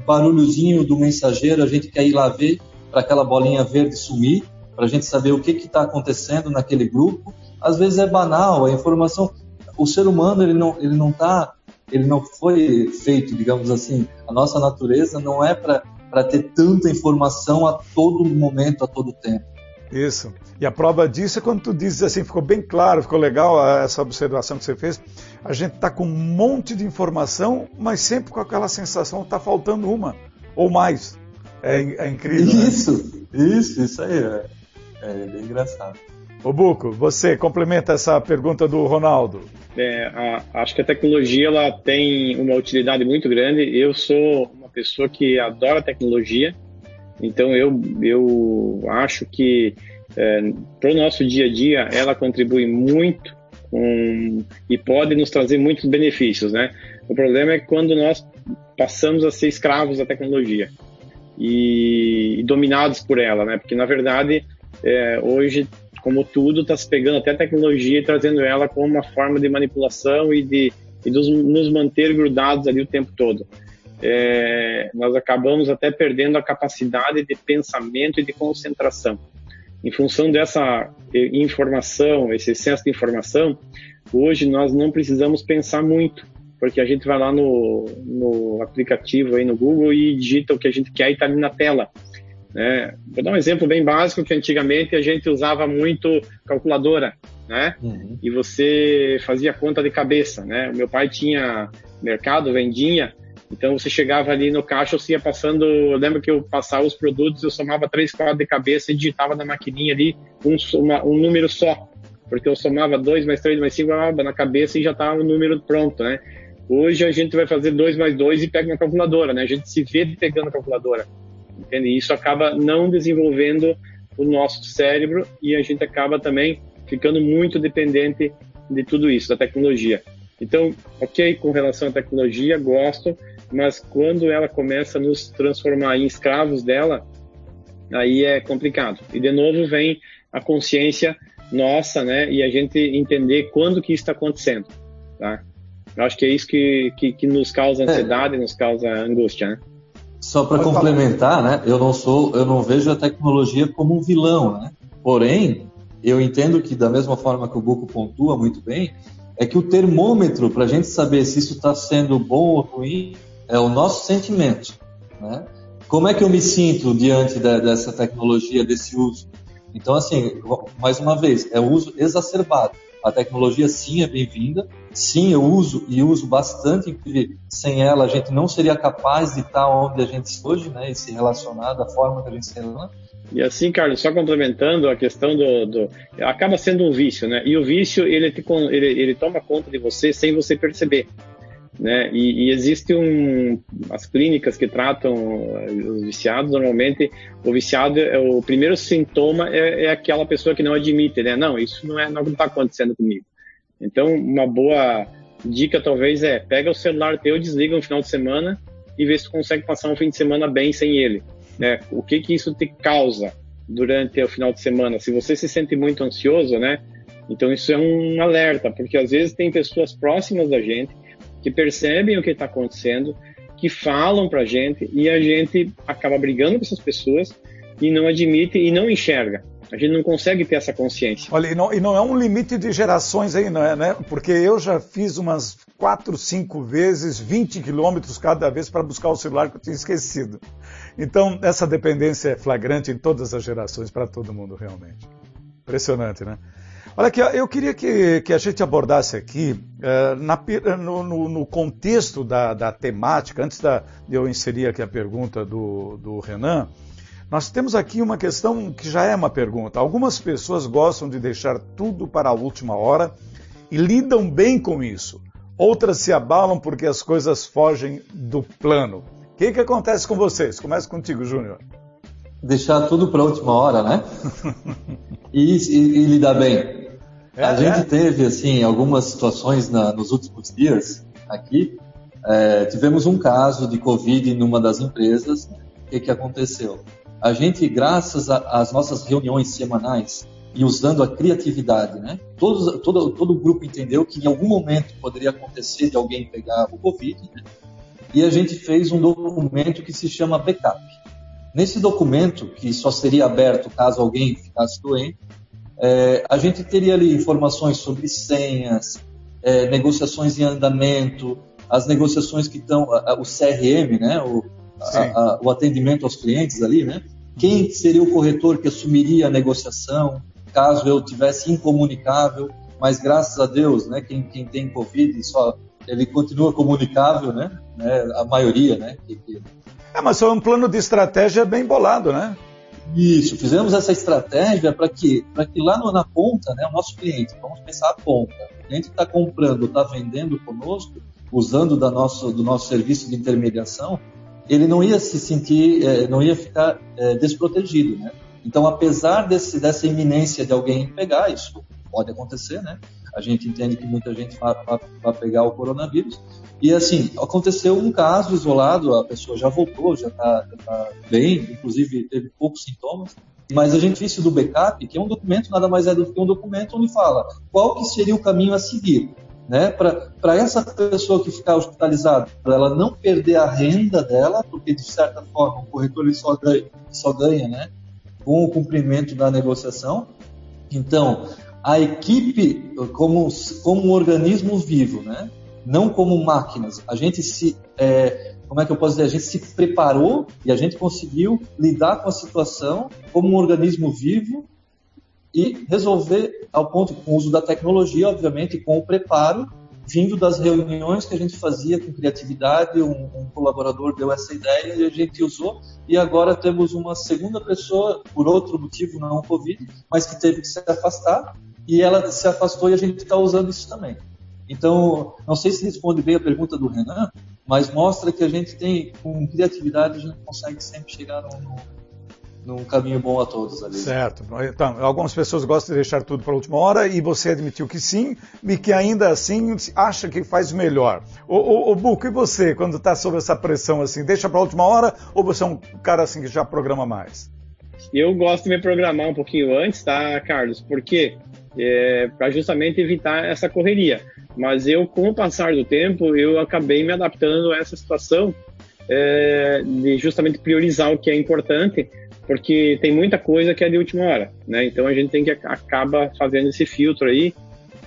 barulhozinho do mensageiro, a gente quer ir lá ver para aquela bolinha verde sumir, para a gente saber o que está acontecendo naquele grupo. Às vezes é banal, a informação o ser humano ele não ele não tá ele não foi feito, digamos assim, a nossa natureza não é para ter tanta informação a todo momento, a todo tempo. Isso. E a prova disso é quando tu dizes assim, ficou bem claro, ficou legal essa observação que você fez. A gente está com um monte de informação, mas sempre com aquela sensação que está faltando uma ou mais. É, é incrível. Isso, né? isso, isso aí. É, é bem engraçado. O Buco, você complementa essa pergunta do Ronaldo. É, a, acho que a tecnologia ela tem uma utilidade muito grande. Eu sou uma pessoa que adora tecnologia, então eu, eu acho que é, para o nosso dia a dia ela contribui muito com, e pode nos trazer muitos benefícios, né? O problema é quando nós passamos a ser escravos da tecnologia e, e dominados por ela, né? Porque na verdade é, hoje como tudo, está se pegando até a tecnologia e trazendo ela como uma forma de manipulação e de e dos, nos manter grudados ali o tempo todo. É, nós acabamos até perdendo a capacidade de pensamento e de concentração. Em função dessa eh, informação, esse excesso de informação, hoje nós não precisamos pensar muito, porque a gente vai lá no, no aplicativo aí no Google e digita o que a gente quer e está ali na tela. Né? Vou dar um exemplo bem básico que antigamente a gente usava muito calculadora, né? Uhum. E você fazia conta de cabeça, né? O meu pai tinha mercado, vendinha, então você chegava ali no caixa, você ia passando, eu lembro que eu passava os produtos, eu somava três, quatro de cabeça e digitava na maquininha ali um, uma, um número só, porque eu somava dois mais três mais cinco na cabeça e já estava o número pronto, né? Hoje a gente vai fazer dois mais dois e pega uma calculadora, né? A gente se vê pegando a calculadora entende? E isso acaba não desenvolvendo o nosso cérebro e a gente acaba também ficando muito dependente de tudo isso, da tecnologia. Então, ok, com relação à tecnologia, gosto, mas quando ela começa a nos transformar em escravos dela, aí é complicado. E de novo vem a consciência nossa, né, e a gente entender quando que isso está acontecendo, tá? Eu acho que é isso que, que, que nos causa ansiedade, é. nos causa angústia, né? Só para complementar, né? Eu não sou, eu não vejo a tecnologia como um vilão, né? Porém, eu entendo que da mesma forma que o Buco pontua muito bem, é que o termômetro para a gente saber se isso está sendo bom ou ruim é o nosso sentimento, né? Como é que eu me sinto diante de, dessa tecnologia, desse uso? Então, assim, mais uma vez, é o uso exacerbado. A tecnologia sim é bem-vinda, sim eu uso e uso bastante, inclusive sem ela a gente não seria capaz de estar onde a gente está hoje, né, e se relacionar da forma que a gente se relaciona. E assim, Carlos, só complementando a questão do, do, acaba sendo um vício, né? E o vício ele, te, ele, ele toma conta de você sem você perceber né? E, e existe um as clínicas que tratam eh, os viciados normalmente o viciado é o primeiro sintoma é, é aquela pessoa que não admite, né? Não, isso não é não está acontecendo comigo. Então uma boa dica talvez é pega o celular teu, desliga no final de semana e vê se tu consegue passar um fim de semana bem sem ele. Né? O que que isso te causa durante o final de semana? Se você se sente muito ansioso, né? Então isso é um alerta, porque às vezes tem pessoas próximas da gente que percebem o que está acontecendo, que falam para a gente e a gente acaba brigando com essas pessoas e não admite e não enxerga. A gente não consegue ter essa consciência. Olha, e não, e não é um limite de gerações aí, não é, né? Porque eu já fiz umas quatro, cinco vezes 20 quilômetros cada vez para buscar o celular que eu tinha esquecido. Então, essa dependência é flagrante em todas as gerações, para todo mundo, realmente. Impressionante, né? Olha aqui, eu queria que, que a gente abordasse aqui, uh, na, no, no, no, contexto da, da, temática, antes da, de eu inserir aqui a pergunta do, do Renan, nós temos aqui uma questão que já é uma pergunta. Algumas pessoas gostam de deixar tudo para a última hora e lidam bem com isso. Outras se abalam porque as coisas fogem do plano. O que, que acontece com vocês? Começa contigo, Júnior. Deixar tudo para a última hora, né? e, e, e lidar bem. É, a gente é. teve, assim, algumas situações na, nos últimos dias aqui. É, tivemos um caso de Covid numa das empresas. O que, que aconteceu? A gente, graças às nossas reuniões semanais e usando a criatividade, né? Todos, todo, todo o grupo entendeu que em algum momento poderia acontecer de alguém pegar o Covid, né? E a gente fez um documento que se chama backup. Nesse documento, que só seria aberto caso alguém ficasse doente, é, a gente teria ali informações sobre senhas, é, negociações em andamento, as negociações que estão, o CRM, né, o, a, a, o atendimento aos clientes ali, né, quem seria o corretor que assumiria a negociação, caso eu tivesse incomunicável, mas graças a Deus, né, quem, quem tem Covid só ele continua comunicável, né, né a maioria, né. Que, que... É, mas foi um plano de estratégia bem bolado, né? Isso, fizemos essa estratégia para que, que lá no, na ponta, né, o nosso cliente, vamos pensar a ponta, o cliente está comprando, está vendendo conosco, usando da nosso, do nosso serviço de intermediação, ele não ia se sentir, é, não ia ficar é, desprotegido, né? Então, apesar desse, dessa iminência de alguém pegar, isso pode acontecer, né? A gente entende que muita gente vai, pegar o coronavírus, e assim, aconteceu um caso isolado, a pessoa já voltou, já está tá bem, inclusive teve poucos sintomas, mas a gente disse do backup, que é um documento, nada mais é do que um documento onde fala qual que seria o caminho a seguir. Né, para essa pessoa que ficar hospitalizada, para ela não perder a renda dela, porque de certa forma o corretor ele só ganha, só ganha né, com o cumprimento da negociação. Então, a equipe como, como um organismo vivo, né, não como máquinas. A gente se, é, como é que eu posso dizer, a gente se preparou e a gente conseguiu lidar com a situação como um organismo vivo e resolver ao ponto com o uso da tecnologia, obviamente, com o preparo vindo das reuniões que a gente fazia com criatividade, um, um, colaborador deu essa ideia e a gente usou, e agora temos uma segunda pessoa, por outro motivo, não Covid, mas que teve que se afastar, e ela se afastou e a gente está usando isso também. Então, não sei se responde bem a pergunta do Renan, mas mostra que a gente tem, com criatividade, a gente consegue sempre chegar num, num caminho bom a todos ali. Certo. Então, algumas pessoas gostam de deixar tudo para a última hora e você admitiu que sim e que ainda assim acha que faz melhor. O, o, o Buco, e você, quando está sob essa pressão assim, deixa para a última hora ou você é um cara assim que já programa mais? Eu gosto de me programar um pouquinho antes, tá, Carlos? Porque é, para justamente evitar essa correria. Mas eu, com o passar do tempo, eu acabei me adaptando a essa situação é, de justamente priorizar o que é importante, porque tem muita coisa que é de última hora, né? Então a gente tem que acaba fazendo esse filtro aí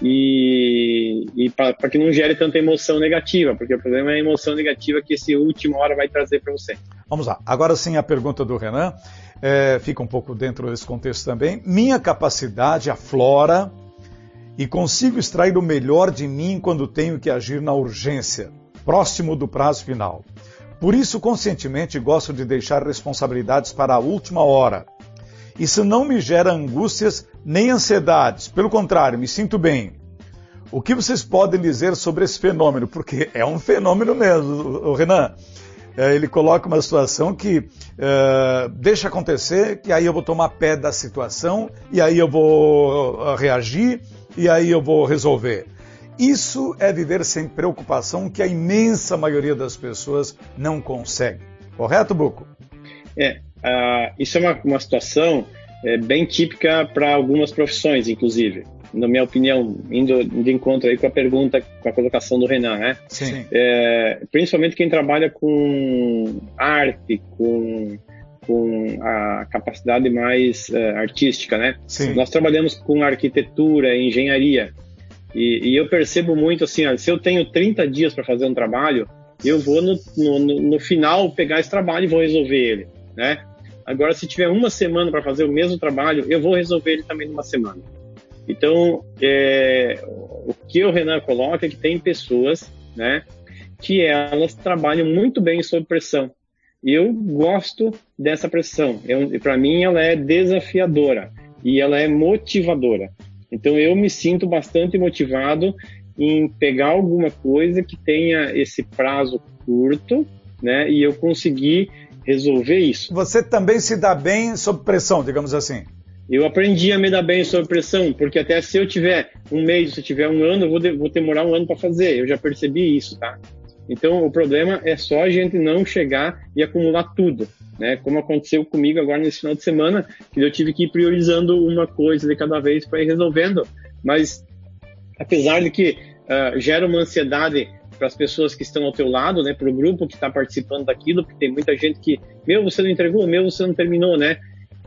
e, e para que não gere tanta emoção negativa, porque o problema é a emoção negativa que esse última hora vai trazer para você. Vamos lá. Agora sim a pergunta do Renan é, fica um pouco dentro desse contexto também. Minha capacidade aflora e consigo extrair o melhor de mim quando tenho que agir na urgência, próximo do prazo final. Por isso, conscientemente, gosto de deixar responsabilidades para a última hora. Isso não me gera angústias nem ansiedades, pelo contrário, me sinto bem. O que vocês podem dizer sobre esse fenômeno? Porque é um fenômeno mesmo, Renan. É, ele coloca uma situação que é, deixa acontecer, que aí eu vou tomar pé da situação, e aí eu vou uh, reagir, e aí eu vou resolver. Isso é viver sem preocupação que a imensa maioria das pessoas não consegue. Correto, Buco? É, uh, isso é uma, uma situação é, bem típica para algumas profissões, inclusive na minha opinião, indo de encontro aí com a pergunta, com a colocação do Renan, né? Sim. É, principalmente quem trabalha com arte, com, com a capacidade mais uh, artística, né? Sim. Nós trabalhamos com arquitetura, engenharia, e, e eu percebo muito assim, ó, se eu tenho 30 dias para fazer um trabalho, eu vou no, no, no, final pegar esse trabalho e vou resolver ele, né? Agora, se tiver uma semana para fazer o mesmo trabalho, eu vou resolver ele também numa semana. Então, é, o que o Renan coloca é que tem pessoas, né, que elas trabalham muito bem sob pressão. Eu gosto dessa pressão. Para mim, ela é desafiadora e ela é motivadora. Então, eu me sinto bastante motivado em pegar alguma coisa que tenha esse prazo curto, né, e eu conseguir resolver isso. Você também se dá bem sob pressão, digamos assim? Eu aprendi a me dar bem sob pressão, porque até se eu tiver um mês, se eu tiver um ano, eu vou, de, vou demorar um ano para fazer. Eu já percebi isso, tá? Então, o problema é só a gente não chegar e acumular tudo, né? Como aconteceu comigo agora nesse final de semana, que eu tive que ir priorizando uma coisa de cada vez para ir resolvendo. Mas, apesar de que uh, gera uma ansiedade para as pessoas que estão ao teu lado, né? Para o grupo que está participando daquilo, porque tem muita gente que, meu, você não entregou, meu, você não terminou, né?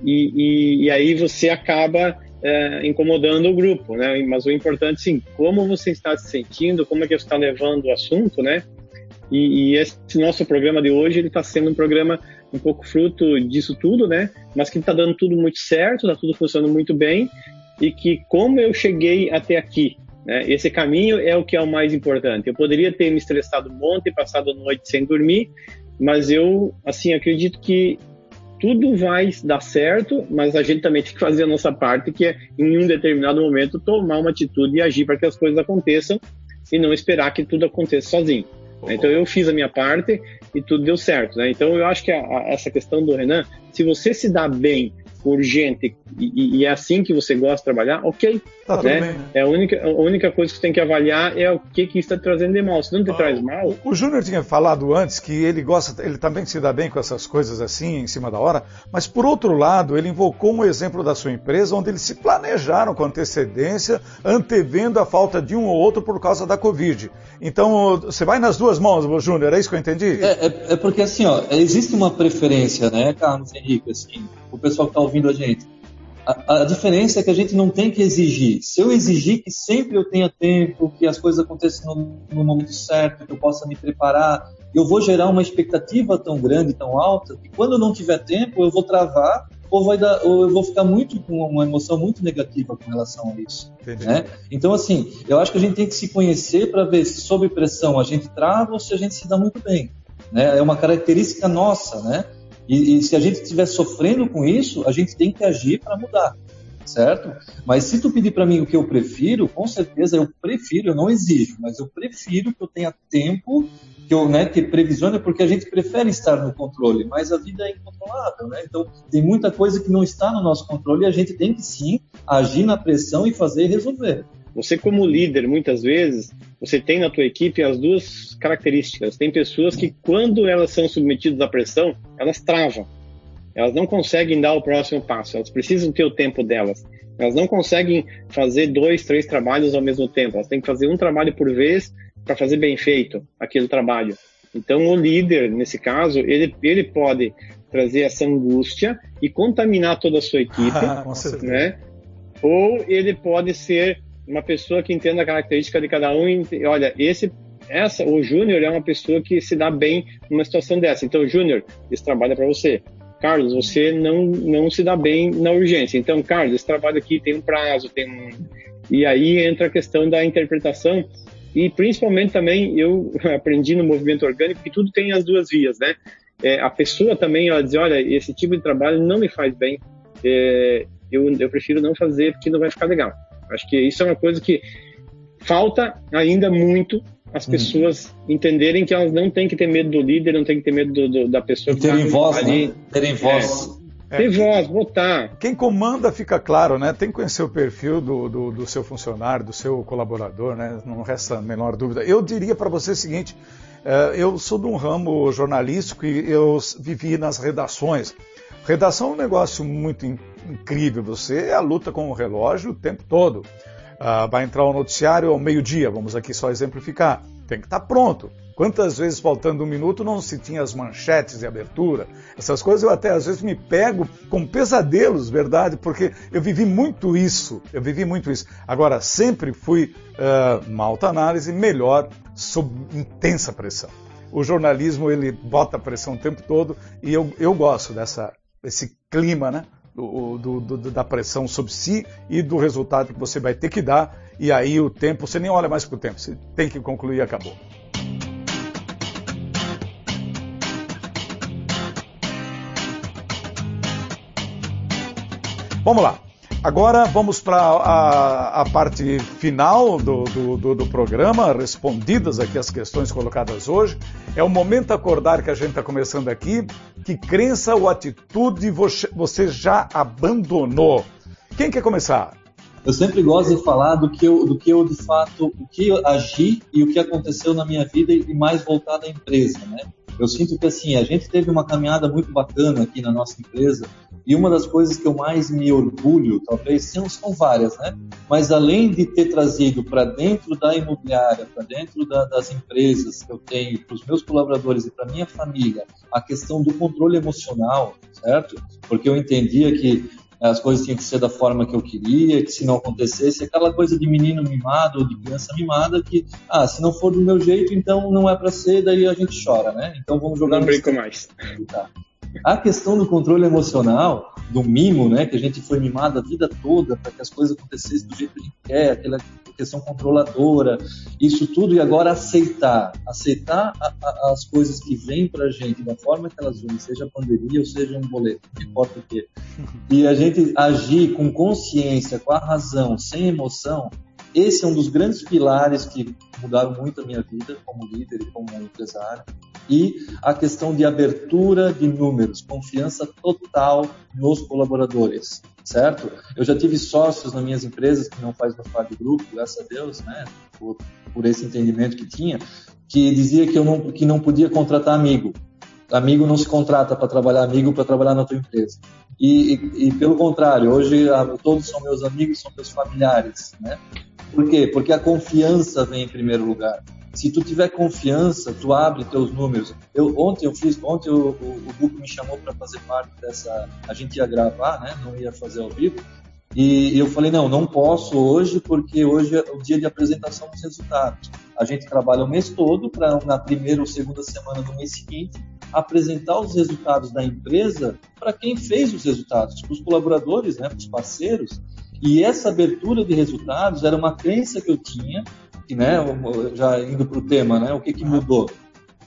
E, e, e aí você acaba é, incomodando o grupo, né? Mas o importante, sim, como você está se sentindo, como é que você está levando o assunto, né? E, e esse nosso programa de hoje, ele está sendo um programa um pouco fruto disso tudo, né? Mas que está dando tudo muito certo, está tudo funcionando muito bem e que como eu cheguei até aqui, né? Esse caminho é o que é o mais importante. Eu poderia ter me estressado um monte, passado a noite sem dormir, mas eu, assim, acredito que tudo vai dar certo, mas a gente também tem que fazer a nossa parte, que é, em um determinado momento, tomar uma atitude e agir para que as coisas aconteçam e não esperar que tudo aconteça sozinho. Então eu fiz a minha parte e tudo deu certo. Né? Então eu acho que a, a, essa questão do Renan, se você se dá bem urgente e, e, é assim que você gosta de trabalhar, ok. Tá né? Bem, né? É a única, a única coisa que você tem que avaliar é o que, que está trazendo de mal. Se não te ah, traz mal. O, o Júnior tinha falado antes que ele gosta, ele também se dá bem com essas coisas assim, em cima da hora, mas por outro lado, ele invocou um exemplo da sua empresa onde eles se planejaram com antecedência, antevendo a falta de um ou outro por causa da Covid. Então, você vai nas duas mãos, Júnior, é isso que eu entendi? É, é, é porque assim, ó, existe uma preferência, né, Carlos Henrique, assim, o pessoal que está ouvindo a gente. A, a, diferença é que a gente não tem que exigir. Se eu exigir que sempre eu tenha tempo, que as coisas aconteçam no, no momento certo, que eu possa me preparar, eu vou gerar uma expectativa tão grande, tão alta, que quando eu não tiver tempo, eu vou travar ou, vai dar, ou eu vou ficar muito com uma emoção muito negativa com relação a isso. Né? Então, assim, eu acho que a gente tem que se conhecer para ver se sob pressão a gente trava ou se a gente se dá muito bem. Né? É uma característica nossa, né? E, e se a gente estiver sofrendo com isso, a gente tem que agir para mudar, certo? Mas se tu pedir para mim o que eu prefiro, com certeza eu prefiro, eu não exijo, mas eu prefiro que eu tenha tempo, que eu né, que previsione, porque a gente prefere estar no controle, mas a vida é incontrolável, né? Então tem muita coisa que não está no nosso controle e a gente tem que sim agir na pressão e fazer e resolver. Você como líder, muitas vezes, você tem na tua equipe as duas características. Tem pessoas que quando elas são submetidas à pressão, elas travam. Elas não conseguem dar o próximo passo. Elas precisam ter o tempo delas. Elas não conseguem fazer dois, três trabalhos ao mesmo tempo. Elas têm que fazer um trabalho por vez para fazer bem feito aquele trabalho. Então, o líder, nesse caso, ele, ele pode trazer essa angústia e contaminar toda a sua equipe, né? Ou ele pode ser uma pessoa que entenda a característica de cada um e, olha, esse essa o Júnior é uma pessoa que se dá bem numa situação dessa. Então, Júnior, esse trabalho é para você. Carlos, você não não se dá bem na urgência. Então, Carlos, esse trabalho aqui tem um prazo, tem um e aí entra a questão da interpretação e principalmente também eu aprendi no movimento orgânico que tudo tem as duas vias, né? É, a pessoa também ela diz, olha, esse tipo de trabalho não me faz bem, é, eu, eu prefiro não fazer porque não vai ficar legal. Acho que isso é uma coisa que falta ainda muito as uhum. pessoas uhum. entenderem que elas não têm que ter medo do líder, não têm que ter medo do, do, da pessoa e que terem tá voz, ali. Né? Terem voz. É. Ter voz, votar. Quem comanda fica claro, né? Tem que conhecer o perfil do, do, do seu funcionário, do seu colaborador, né? Não resta a menor dúvida. Eu diria para você o seguinte: uh, eu sou de um ramo jornalístico e eu vivi nas redações. Redação é um negócio muito incrível. Você é a luta com o relógio o tempo todo. Uh, vai entrar o noticiário ao meio-dia, vamos aqui só exemplificar. Tem que estar tá pronto. Quantas vezes, faltando um minuto, não se tinha as manchetes de abertura? Essas coisas eu até às vezes me pego com pesadelos, verdade? Porque eu vivi muito isso. Eu vivi muito isso. Agora, sempre fui, uh, uma alta análise, melhor sob intensa pressão. O jornalismo, ele bota pressão o tempo todo e eu, eu gosto dessa, desse clima, né? do, do, do, da pressão sobre si e do resultado que você vai ter que dar. E aí o tempo, você nem olha mais para o tempo, você tem que concluir e acabou. Vamos lá. Agora vamos para a, a, parte final do, do, do, programa, respondidas aqui as questões colocadas hoje. É o momento acordar que a gente está começando aqui. Que crença ou atitude você já abandonou? Quem quer começar? Eu sempre gosto de falar do que eu, do que eu de fato, o que eu agi e o que aconteceu na minha vida e mais voltado à empresa, né? Eu sinto que assim, a gente teve uma caminhada muito bacana aqui na nossa empresa e uma das coisas que eu mais me orgulho, talvez, são, são várias, né? Mas além de ter trazido para dentro da imobiliária, para dentro da, das empresas que eu tenho, para os meus colaboradores e para minha família, a questão do controle emocional, certo? Porque eu entendia que as coisas tinham que ser da forma que eu queria, que se não acontecesse, aquela coisa de menino mimado ou de criança mimada que, ah, se não for do meu jeito, então não é para ser, daí a gente chora, né? Então vamos jogar... Não brinco mais. Tá. A questão do controle emocional, do mimo, né, que a gente foi mimado a vida toda para que as coisas acontecessem do jeito que a gente quer, aquela questão controladora, isso tudo, e agora aceitar, aceitar a, a, as coisas que vêm para a gente da forma que elas vêm, seja pandemia ou seja um boleto, não importa o quê. E a gente agir com consciência, com a razão, sem emoção, esse é um dos grandes pilares que mudaram muito a minha vida como líder e como empresário. E a questão de abertura de números, confiança total nos colaboradores, certo? Eu já tive sócios nas minhas empresas que não faz mais parte do grupo, graças a Deus, né? Por, por esse entendimento que tinha, que dizia que eu não, que não podia contratar amigo. Amigo não se contrata para trabalhar amigo para trabalhar na tua empresa. E, e, e, pelo contrário, hoje todos são meus amigos, são meus familiares, né? Por quê? Porque a confiança vem em primeiro lugar. Se tu tiver confiança, tu abre teus números. Eu ontem eu fiz, ontem o, o, o me chamou para fazer parte dessa, a gente ia gravar, né? Não ia fazer ao vivo. E eu falei, não, não posso hoje, porque hoje é o dia de apresentação dos resultados. A gente trabalha o mês todo para na primeira ou segunda semana do mês seguinte apresentar os resultados da empresa para quem fez os resultados, para os colaboradores, né, para os parceiros. E essa abertura de resultados era uma crença que eu tinha, né, já indo para o tema, né, o que, que mudou?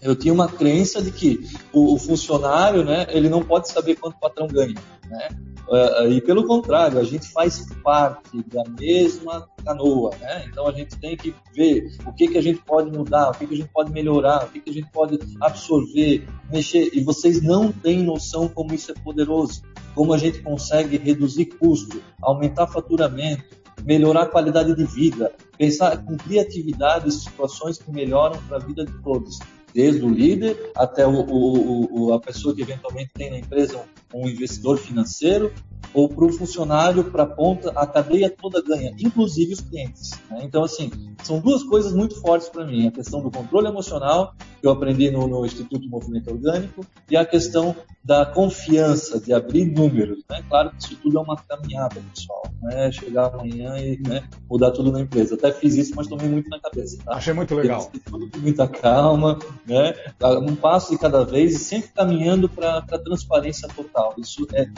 Eu tinha uma crença de que o, o, funcionário, né, ele não pode saber quanto o patrão ganha, né? Uh, e pelo contrário, a gente faz parte da mesma canoa, né? Então a gente tem que ver o que que a gente pode mudar, o que que a gente pode melhorar, o que que a gente pode absorver, mexer. E vocês não têm noção como isso é poderoso, como a gente consegue reduzir custo, aumentar faturamento, melhorar a qualidade de vida, pensar com criatividade situações que melhoram para a vida de todos desde o líder até o, o, o, a pessoa que eventualmente tem na empresa um, um investidor financeiro ou para o funcionário, para a ponta, a cadeia toda ganha, inclusive os clientes. Né? Então, assim, são duas coisas muito fortes para mim: a questão do controle emocional, que eu aprendi no, no, Instituto Movimento Orgânico, e a questão da confiança, de abrir números. Né? Claro que isso tudo é uma caminhada, pessoal. Né? Chegar amanhã e né, mudar tudo na empresa. Até fiz isso, mas tomei muito na cabeça. Tá? Achei muito legal. Tudo com muita calma, né? um passo de cada vez e sempre caminhando para a transparência total. Isso é,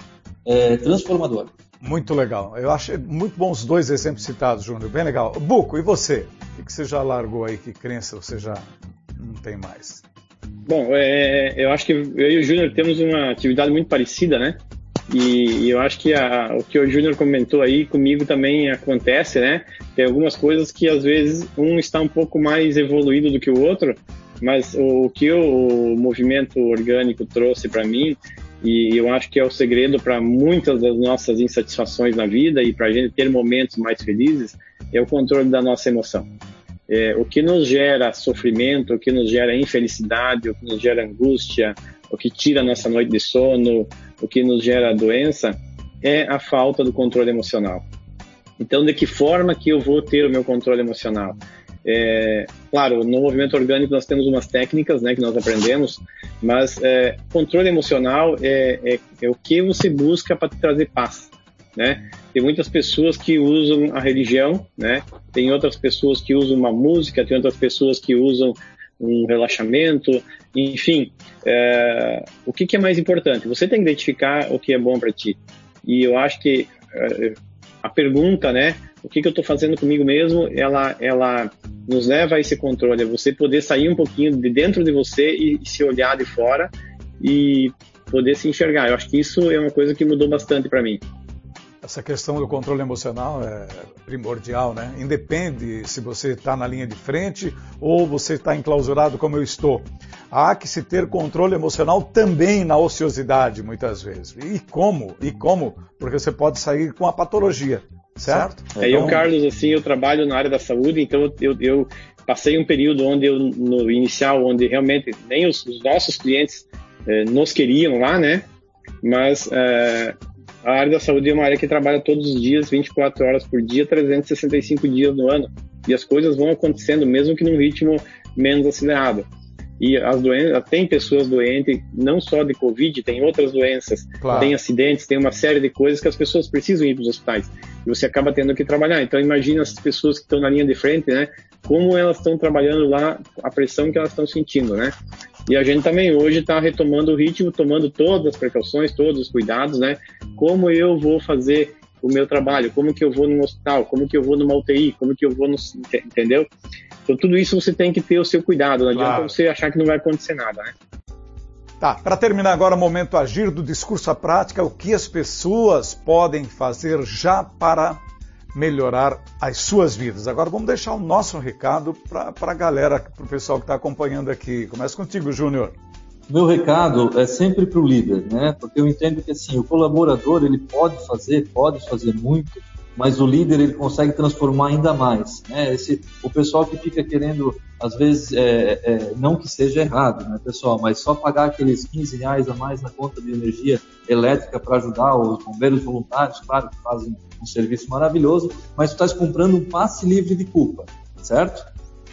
é transformador. Muito legal. Eu achei muito bons os dois exemplos citados, Júnior. Bem legal. Buco, e você? O que você já largou aí? Que crença você já não tem mais? Bom, é, eu acho que eu e o Júnior temos uma atividade muito parecida, né? E, e eu acho que a, o que o Júnior comentou aí comigo também acontece, né? Tem algumas coisas que às vezes um está um pouco mais evoluído do que o outro, mas o, o que o, o movimento orgânico trouxe para mim e eu acho que é o segredo para muitas das nossas insatisfações na vida e para a gente ter momentos mais felizes é o controle da nossa emoção. É, o que nos gera sofrimento, o que nos gera infelicidade, o que nos gera angústia, o que tira nossa noite de sono, o que nos gera doença, é a falta do controle emocional. Então, de que forma que eu vou ter o meu controle emocional? É, claro, no movimento orgânico nós temos umas técnicas né, que nós aprendemos, mas é, controle emocional é, é, é, o que você busca para trazer paz. Né? Tem muitas pessoas que usam a religião, né? tem outras pessoas que usam uma música, tem outras pessoas que usam um relaxamento, enfim, é, o que, que, é mais importante? Você tem que identificar o que é bom para ti. E eu acho que uh, a pergunta, né, o que, que eu estou fazendo comigo mesmo, ela, ela nos leva a esse controle, é você poder sair um pouquinho de dentro de você e, e se olhar de fora e poder se enxergar. Eu acho que isso é uma coisa que mudou bastante para mim. Essa questão do controle emocional é primordial, né? Independe se você está na linha de frente ou você está enclausurado como eu estou. Há que se ter controle emocional também na ociosidade, muitas vezes. E como? E como? Porque você pode sair com a patologia, certo? É, então... eu, Carlos, assim, eu trabalho na área da saúde, então eu, eu passei um período onde eu, no inicial, onde realmente nem os, os nossos clientes eh, nos queriam lá, né? Mas eh, a área da saúde é uma área que trabalha todos os dias, 24 horas por dia, 365 dias no ano. E as coisas vão acontecendo, mesmo que num ritmo menos acelerado. E as doenças, tem pessoas doentes, não só de Covid, tem outras doenças, claro. tem acidentes, tem uma série de coisas que as pessoas precisam ir para os hospitais. E você acaba tendo que trabalhar. Então, imagina as pessoas que estão na linha de frente, né? Como elas estão trabalhando lá, a pressão que elas estão sentindo, né? E a gente também hoje está retomando o ritmo, tomando todas as precauções, todos os cuidados, né? Como eu vou fazer o meu trabalho, como que eu vou no hospital, como que eu vou numa UTI, como que eu vou no... Entendeu? Então tudo isso você tem que ter o seu cuidado, não claro. adianta você achar que não vai acontecer nada, né? Tá, para terminar agora o momento agir do discurso à prática, o que as pessoas podem fazer já para melhorar as suas vidas. Agora vamos deixar o nosso recado para a galera, para o pessoal que está acompanhando aqui. Começa contigo, Júnior. Meu recado é sempre para o líder, né? Porque eu entendo que assim o colaborador ele pode fazer, pode fazer muito, mas o líder ele consegue transformar ainda mais. Né? Esse, o pessoal que fica querendo, às vezes, é, é, não que seja errado, né, pessoal, mas só pagar aqueles 15 reais a mais na conta de energia elétrica para ajudar os bombeiros voluntários, claro que fazem um serviço maravilhoso, mas tu estás comprando um passe livre de culpa, certo?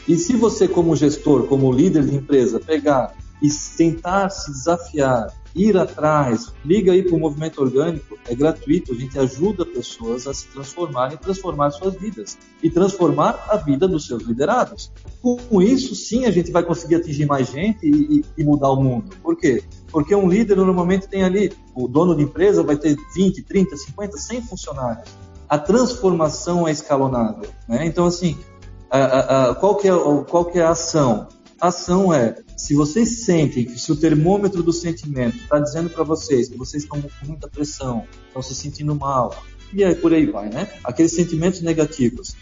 E se você, como gestor, como líder de empresa, pegar e tentar se desafiar ir atrás, liga aí para o movimento orgânico, é gratuito, a gente ajuda pessoas a se transformarem e transformar suas vidas e transformar a vida dos seus liderados. Com isso, sim, a gente vai conseguir atingir mais gente e, e mudar o mundo. Por quê? Porque um líder normalmente tem ali, o dono de empresa vai ter 20, 30, 50, 100 funcionários. A transformação é escalonável. Né? Então, assim, a, a, a, qual, que é, qual que é a ação? Ação é se vocês sentem que se o termômetro do sentimento está dizendo para vocês que vocês estão com muita pressão, estão se sentindo mal, e aí por aí vai, né? Aqueles sentimentos negativos.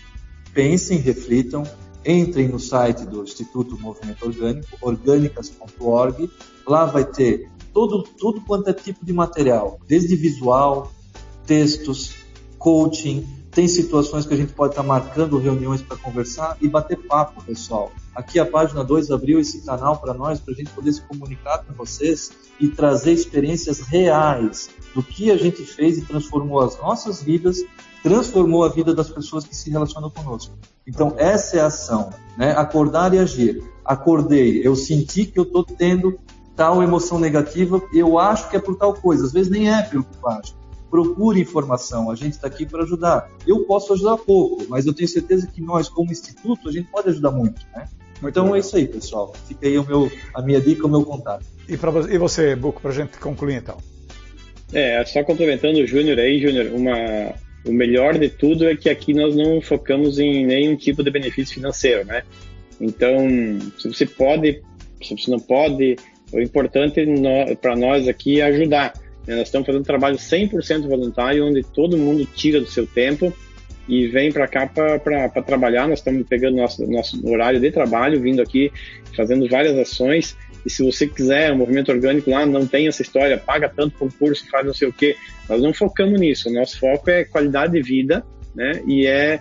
Pensem, reflitam, entrem no site do Instituto Movimento Orgânico, orgânicas.org. Lá vai ter todo, tudo quanto é tipo de material, desde visual, textos, coaching, tem situações que a gente pode estar marcando reuniões para conversar e bater papo, pessoal. Aqui a página 2 abriu esse canal para nós, para a gente poder se comunicar com vocês e trazer experiências reais do que a gente fez e transformou as nossas vidas, transformou a vida das pessoas que se relacionam conosco. Então, essa é a ação, né? Acordar e agir. Acordei, eu senti que eu estou tendo tal emoção negativa, eu acho que é por tal coisa, às vezes nem é pelo que eu acho procure informação, a gente está aqui para ajudar. Eu posso ajudar pouco, mas eu tenho certeza que nós, como instituto, a gente pode ajudar muito. Né? Então é isso aí, pessoal. Fica aí o meu, a minha dica, o meu contato. E, pra, e você, Buco, para a gente concluir então? É, só complementando o Júnior aí, Júnior, uma, o melhor de tudo é que aqui nós não focamos em nenhum tipo de benefício financeiro, né? Então, se você pode, se você não pode, o importante para nós aqui é ajudar. Né, nós estamos fazendo trabalho 100% voluntário, onde todo mundo tira do seu tempo e vem para cá para trabalhar. Nós estamos pegando nosso, nosso horário de trabalho, vindo aqui, fazendo várias ações. E se você quiser, o movimento orgânico lá não tem essa história, paga tanto concurso, faz não sei o quê. Nós não focamos nisso. Nosso foco é qualidade de vida, né? E é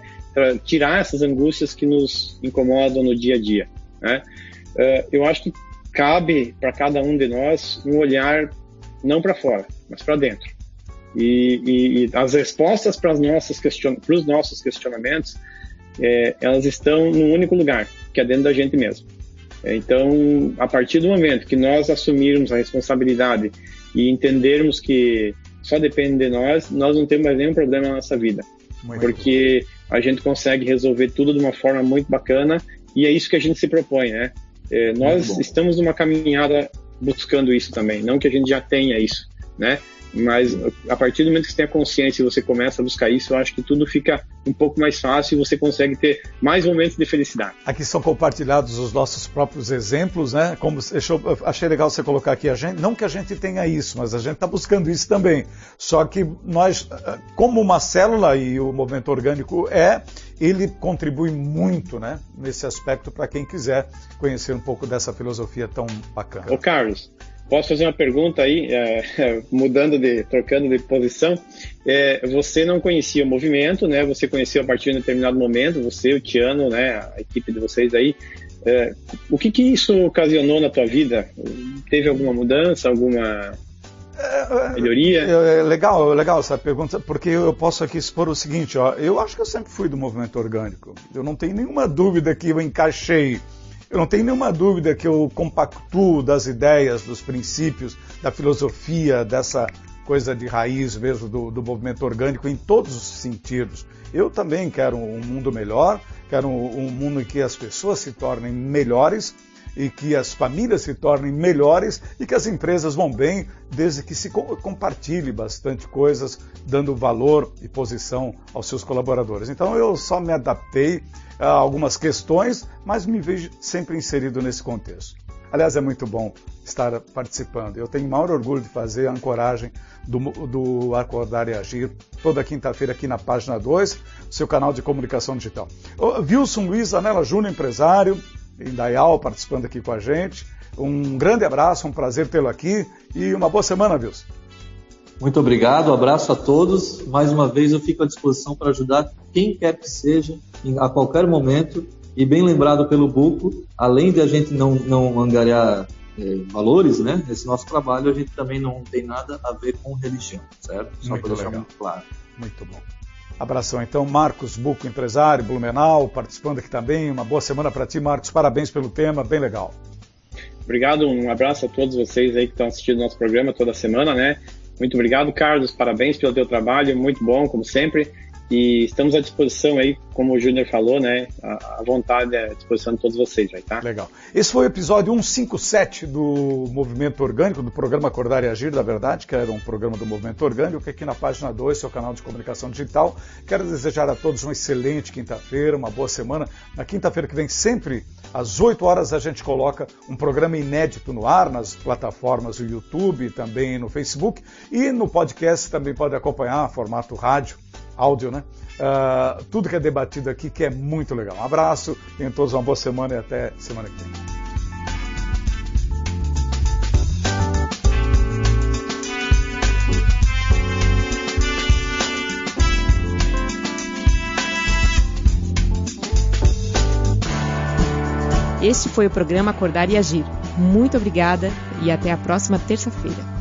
tirar essas angústias que nos incomodam no dia a dia, né? Uh, eu acho que cabe para cada um de nós um olhar não para fora, mas para dentro. E, e, e, as respostas para, question... os nossos questionamentos, é, elas estão num único lugar, que é dentro da gente mesmo. Então, a partir do momento que nós assumirmos a responsabilidade e entendermos que só depende de nós, nós não temos mais nenhum problema na nossa vida. Muito porque bom. a gente consegue resolver tudo de uma forma muito bacana e é isso que a gente se propõe, né? É, nós estamos numa caminhada buscando isso também. Não que a gente já tenha isso, né? mas a partir do momento que você tem a consciência e você começa a buscar isso, eu acho que tudo fica um pouco mais fácil e você consegue ter mais momentos de felicidade. Aqui são compartilhados os nossos próprios exemplos, né? Como eu achei legal você colocar aqui a gente, não que a gente tenha isso, mas a gente está buscando isso também. Só que nós, como uma célula e o movimento orgânico é, ele contribui muito, né? Nesse aspecto para quem quiser conhecer um pouco dessa filosofia tão bacana. Ô Carlos, Posso fazer uma pergunta aí, é, mudando de, trocando de posição. É, você não conhecia o movimento, né? Você conheceu a partir de um determinado momento, você, o Tiano, né? A equipe de vocês aí. É, o que, que isso ocasionou na tua vida? Teve alguma mudança, alguma é, melhoria? É, é, legal, legal essa pergunta, porque eu posso aqui expor o seguinte, ó, eu acho que eu sempre fui do movimento orgânico. Eu não tenho nenhuma dúvida que eu encaixei eu não tenho nenhuma dúvida que eu compactuo das ideias, dos princípios, da filosofia, dessa coisa de raiz mesmo do, do movimento orgânico em todos os sentidos. Eu também quero um mundo melhor, quero um, um mundo em que as pessoas se tornem melhores e que as famílias se tornem melhores e que as empresas vão bem, desde que se compartilhe bastante coisas, dando valor e posição aos seus colaboradores. Então eu só me adaptei algumas questões, mas me vejo sempre inserido nesse contexto. Aliás, é muito bom estar participando. Eu tenho maior orgulho de fazer a ancoragem do, do Acordar e Agir toda quinta-feira aqui na página 2, seu canal de comunicação digital. O Wilson Luiz Anela Júnior, empresário, em Dayal, participando aqui com a gente. Um grande abraço, um prazer tê-lo aqui e uma boa semana, Wilson. Muito obrigado, um abraço a todos. Mais uma vez eu fico à disposição para ajudar quem quer que seja, a qualquer momento. E bem lembrado pelo Buco, além de a gente não, não angariar é, valores, né? Esse nosso trabalho a gente também não tem nada a ver com religião, certo? Só para deixar muito claro. Muito bom. Abração então, Marcos Buco, empresário, Blumenau, participando aqui também. Uma boa semana para ti, Marcos. Parabéns pelo tema, bem legal. Obrigado, um abraço a todos vocês aí que estão assistindo nosso programa toda semana, né? Muito obrigado, Carlos. Parabéns pelo teu trabalho, muito bom, como sempre. E estamos à disposição aí, como o Júnior falou, né? À vontade, à disposição de todos vocês aí, tá? Legal. Esse foi o episódio 157 do Movimento Orgânico, do programa Acordar e Agir, da verdade, que era um programa do Movimento Orgânico, que aqui na página 2, seu canal de comunicação digital. Quero desejar a todos uma excelente quinta-feira, uma boa semana. Na quinta-feira que vem, sempre às 8 horas, a gente coloca um programa inédito no ar, nas plataformas do YouTube, também no Facebook. E no podcast também pode acompanhar, formato rádio áudio, né? Uh, tudo que é debatido aqui, que é muito legal. Um abraço, tenham todos uma boa semana e até semana que vem. Este foi o programa Acordar e Agir. Muito obrigada e até a próxima terça-feira.